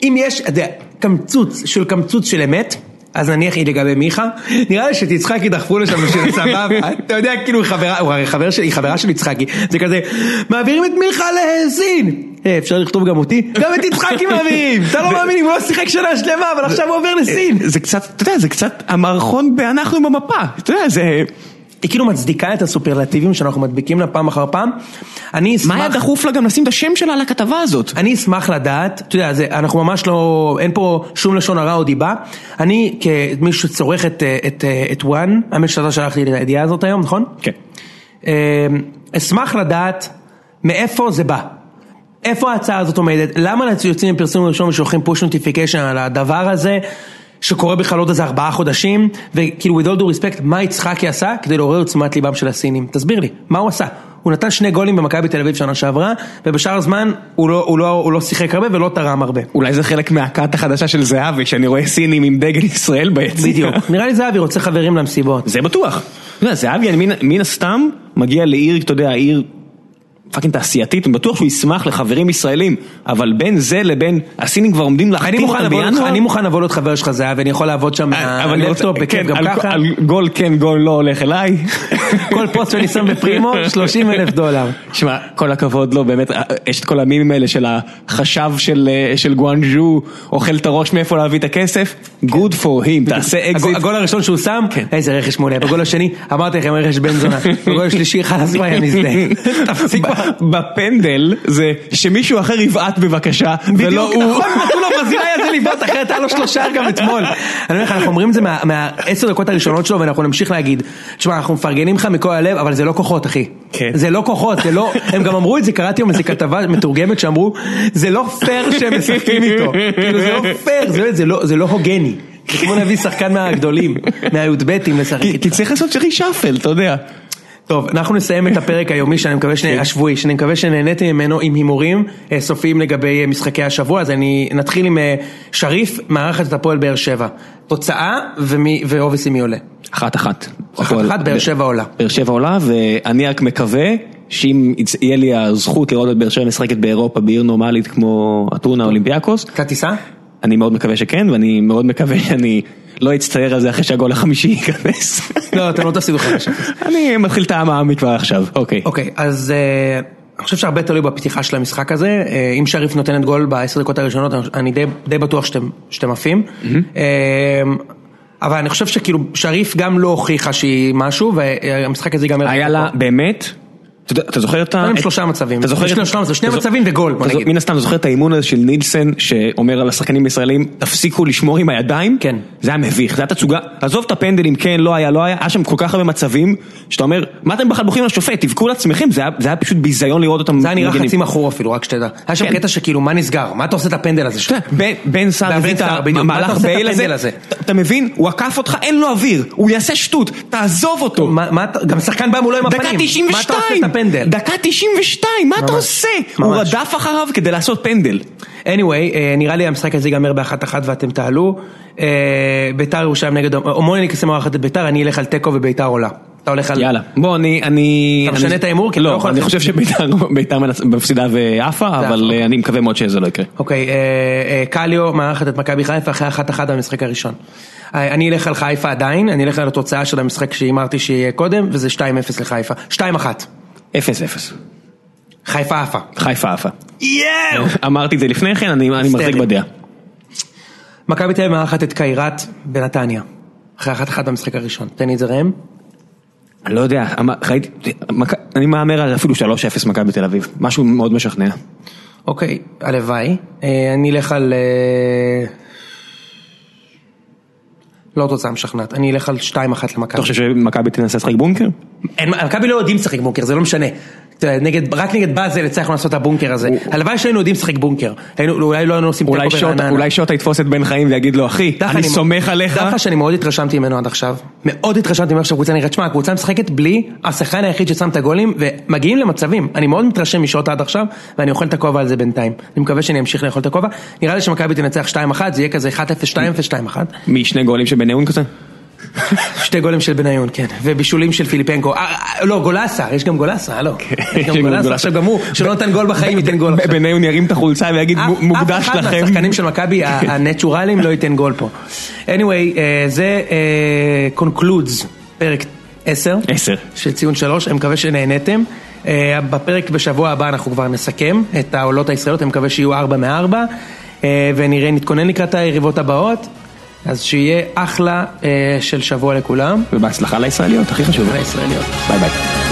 אם יש, אתה יודע, קמצוץ של קמצוץ של אמת, אז נניח היא לגבי מיכה, נראה לי שאת יצחקי דחפו לשם בשביל <laughs> סבבה, אתה יודע, כאילו היא חברה, הוא הרי חבר שלי, היא חברה של יצחקי, זה כזה, מעבירים את מיכה לסין, אה, אפשר לכתוב גם אותי? גם את יצחקי מעבירים, אתה לא מאמין, הוא לא שיחק שנה שלמה, אבל עכשיו הוא עובר לסין. זה קצת, אתה יודע, זה קצת המערכון באנחנו במפה, אתה יודע, זה... היא כאילו מצדיקה את הסופרלטיבים שאנחנו מדביקים לה פעם אחר פעם. אני אשמח... מה היה דחוף לה גם לשים את השם שלה על הכתבה הזאת? אני אשמח לדעת, אתה יודע, זה, אנחנו ממש לא, אין פה שום לשון הרע או דיבה. אני כמי שצורך את, את, את וואן, האמת שאתה שלח לי את הידיעה הזאת היום, נכון? כן. אה, אשמח לדעת מאיפה זה בא. איפה ההצעה הזאת עומדת? למה יוצאים עם פרסום ראשון ושולחים push notification על הדבר הזה? שקורה בכלל עוד איזה ארבעה חודשים, וכאילו with all due respect, מה יצחקי עשה כדי לעורר את תשומת ליבם של הסינים? תסביר לי, מה הוא עשה? הוא נתן שני גולים במכבי תל אביב שנה שעברה, ובשאר הזמן הוא לא, הוא, לא, הוא לא שיחק הרבה ולא תרם הרבה. אולי זה חלק מהכת החדשה של זהבי, שאני רואה סינים עם דגל ישראל ביציע. בדיוק. נראה לי זהבי רוצה חברים למסיבות. זה בטוח. זהבי, מן הסתם, מגיע לעיר, אתה יודע, עיר fucking תעשייתית, אני בטוח שהוא ישמח לחברים ישראלים, אבל בין זה לבין, הסינים כבר עומדים להחתים אותם בינואר. אני מוכן לבוא להיות חבר שלך זהבי, אני יכול לעבוד שם אה, מהלפטופ בכיף כן, גם ככה. על גול כן, גול לא הולך אליי. <laughs> כל פוסט שאני שם בפרימו, <laughs> 30 אלף דולר. שמע, כל הכבוד לו, באמת, אה, יש את כל המימים האלה של החשב של, אה, גואנג'ו, אוכל ת'ראש מאיפה להביא את הכסף, good for him, תעשה אקזיט. הגול הראשון שהוא שם, כן. איזה רכש מעולה. בגול השני, אמרתי לכם רכש בן זונה. <laughs> בגול השלישי, חלאס מה היה מזה דה. תפסיק כבר. בפנדל זה שמישהו אחר יבעט בבקשה, ולא בדיוק, הוא. נכון, <laughs> נתנו לו ברזילאי הזה לבעוט אחרת, היה לו שלושה גם אתמול. אני אומר לך, אנחנו אומרים את זה מה- מהעשר דקות הראשונות שלו, ואנחנו נמשיך להגיד, תשמע, אנחנו מפרגנים לך מכל הלב, אבל זה לא כוחות, אחי. כן. זה לא כוחות, זה לא, הם גם אמרו את זה, קראתי היום איזה כתבה מתורגמת שאמרו, זה לא פייר שהם משחקים איתו. כאילו, זה לא פייר, זה באמת, זה לא- זה לא הוגני. זה כמו להביא שחקן מהגדולים, מהי-ב'תים לשחק איתו. כי צריך לעשות reshuffle, אתה יודע. טוב, אנחנו נסיים את הפרק היומי שאני מקווה, כן. ש... השבועי, שאני מקווה שנהניתם ממנו עם הימורים אה, סופיים לגבי אה, משחקי השבוע, אז אני נתחיל עם אה, שריף, מארחת את הפועל באר שבע. תוצאה ומי, ואובייסי מי עולה. אחת אחת. אחת אחת, באר שבע עולה. באר שבע עולה, ואני רק מקווה שאם יהיה לי הזכות לראות את באר שבע משחקת באירופה בעיר נורמלית כמו אתונה אולימפיאקוס, אתה תיסע? אני מאוד מקווה שכן, ואני מאוד מקווה שאני לא אצטער על זה אחרי שהגול החמישי ייכנס. לא, אתם לא תפסידו חמש. אני מתחיל טעם העמי כבר עכשיו, אוקיי. אוקיי, אז אה, אני חושב שהרבה תלוי בפתיחה של המשחק הזה. אה, אם שריף נותנת גול בעשר דקות הראשונות, אני די, בטוח שאתם, שאתם עפים. אה, אבל אני חושב שכאילו שריף גם לא הוכיחה שהיא משהו, והמשחק הזה ייגמר... היה לה באמת, אתה זוכר את ה... להם שלושה מצבים, אתה זוכר... להם שלושה מצבים, שני מצבים וגול, בוא נגיד. מן הסתם, אתה זוכר את האימון הזה של נילסן, שאומר על השחקנים הישראלים, תפסיקו לשמור עם הידיים? כן. זה היה מביך, זה היה תצוגה, עזוב את הפנדלים, כן, לא היה, לא היה, היה שם כל כך הרבה מצבים, שאתה אומר, מה אתם בכלל בוכים על השופט, תבכו לעצמכם, זה היה- זה פשוט ביזיון לראות אותם זה היה נראה. חצי מכור אפילו, רק שתדע. היה שם כן. קטע שכאילו, מה נסגר? מה אתה עושה את הפנדל הזה? בן- סער הביא את סער, בדיוק. מה אתה המהלך עושה את בייל הזה, הפנדל הזה? אתה- אתה מבין? הוא עקף אותך, אין לו אוויר, הוא יעשה שטות, תעזוב אותו. מה- מה אתה- גם שחקן בא מולו עם הפנים. דקה מה אתה 92, עושה את הפנדל? דקה 92, מה אתה. עושה? הוא. רדף אחריו כדי לעשות פנדל. anyway, אה, נראה לי המשחק הזה ייגמר באחת אחת ואתם תעלו. אה, ביתר ירושלים נגד, אומוני נכנסים מארחת את ביתר, אני אלך על תיקו וביתר עולה. אתה הולך על... יאללה, בוא אני... אני אתה משנה אני- את ההימור? לא לא, אני חושב שביתר מפסידה ועפה, אבל. אה, אני מקווה מאוד שזה לא יקרה. אוקיי, קליו מארחת את מכבי חיפה אחרי אחת אחת במשחק הראשון. אני אלך על חיפה עדיין, אני אלך על התוצאה של המשחק שהימרתי שיהיה קודם, וזה 2-0 לחיפה. 2-1. 0-0. חיפה עפה. חיפה עפה. יואו! אמרתי את זה לפני כן, אני אני מחזיק. בדעה. מכבי תל אביב מארחת את קיירת בנתניה. אחרי אחת אחת במשחק הראשון. תן לי את זה ראם. אני לא יודע, אמר- ראיתי, אני מהמר על אפילו 3-0 מכבי תל אביב, משהו מאוד משכנע. אוקיי, הלוואי. אה, אני אלך על... לא תוצאה משכנעת, אני אלך על 2-1 למכבי. אתה חושב שמכבי תנסה לשחק בונקר? מכבי לא יודעים לשחק בונקר, זה לא משנה. נגד, רק נגד באזל הצלחנו לעשות את הבונקר הזה. הלוואי שהיינו יודעים לשחק בונקר. אולי לא היינו עושים תיקו ברעננה. אולי שוטה יתפוס את בן חיים ויגיד לו, אחי, אני סומך עליך. דרך שאני מאוד התרשמתי ממנו עד עכשיו. מאוד התרשמתי ממנו עכשיו, קבוצה נראית, שמע, הקבוצה משחקת בלי השחקן היחיד ששם את הגולים, ומגיעים למצבים. אני מאוד מתרשם משוטה עד עכשיו, ואני אוכל את הכובע על זה בינתיים. אני מקווה שאני אמשיך לאכול את הכובע. נראה לי שמכבי תנצח 2-1, זה יהיה כזה 1-0, 2-0, 2-1. משני גולים של בניון כזה? שתי גולים של בניון, כן. ובישולים של פיליפנקו. אה, אה, לא, גולסה, יש גם גולסה. יש כן, יש גם גולסה. עכשיו גם הוא, שלא נתן גול בחיים, ייתן גול עכשיו. בניון ירים את החולצה ויגיד, אף- "מ- מוקדש אף אחד לכם. מהשחקנים של מכבי ה- <laughs> הנטורלים לא ייתן גול פה. anyway, אה, זה concludes פרק 10. עשר. של ציון 3, אני מקווה שנהניתם. אה, בפרק בשבוע הבא אנחנו כבר נסכם את העולות הישראליות, אני מקווה שיהיו 4 מ-4, ונראה, נתכונן לקראת היריבות הבאות, אז שיהיה אחלה אה, של שבוע לכולם. ובהצלחה לישראליות, הכי חשוב. לישראליות. ביי ביי.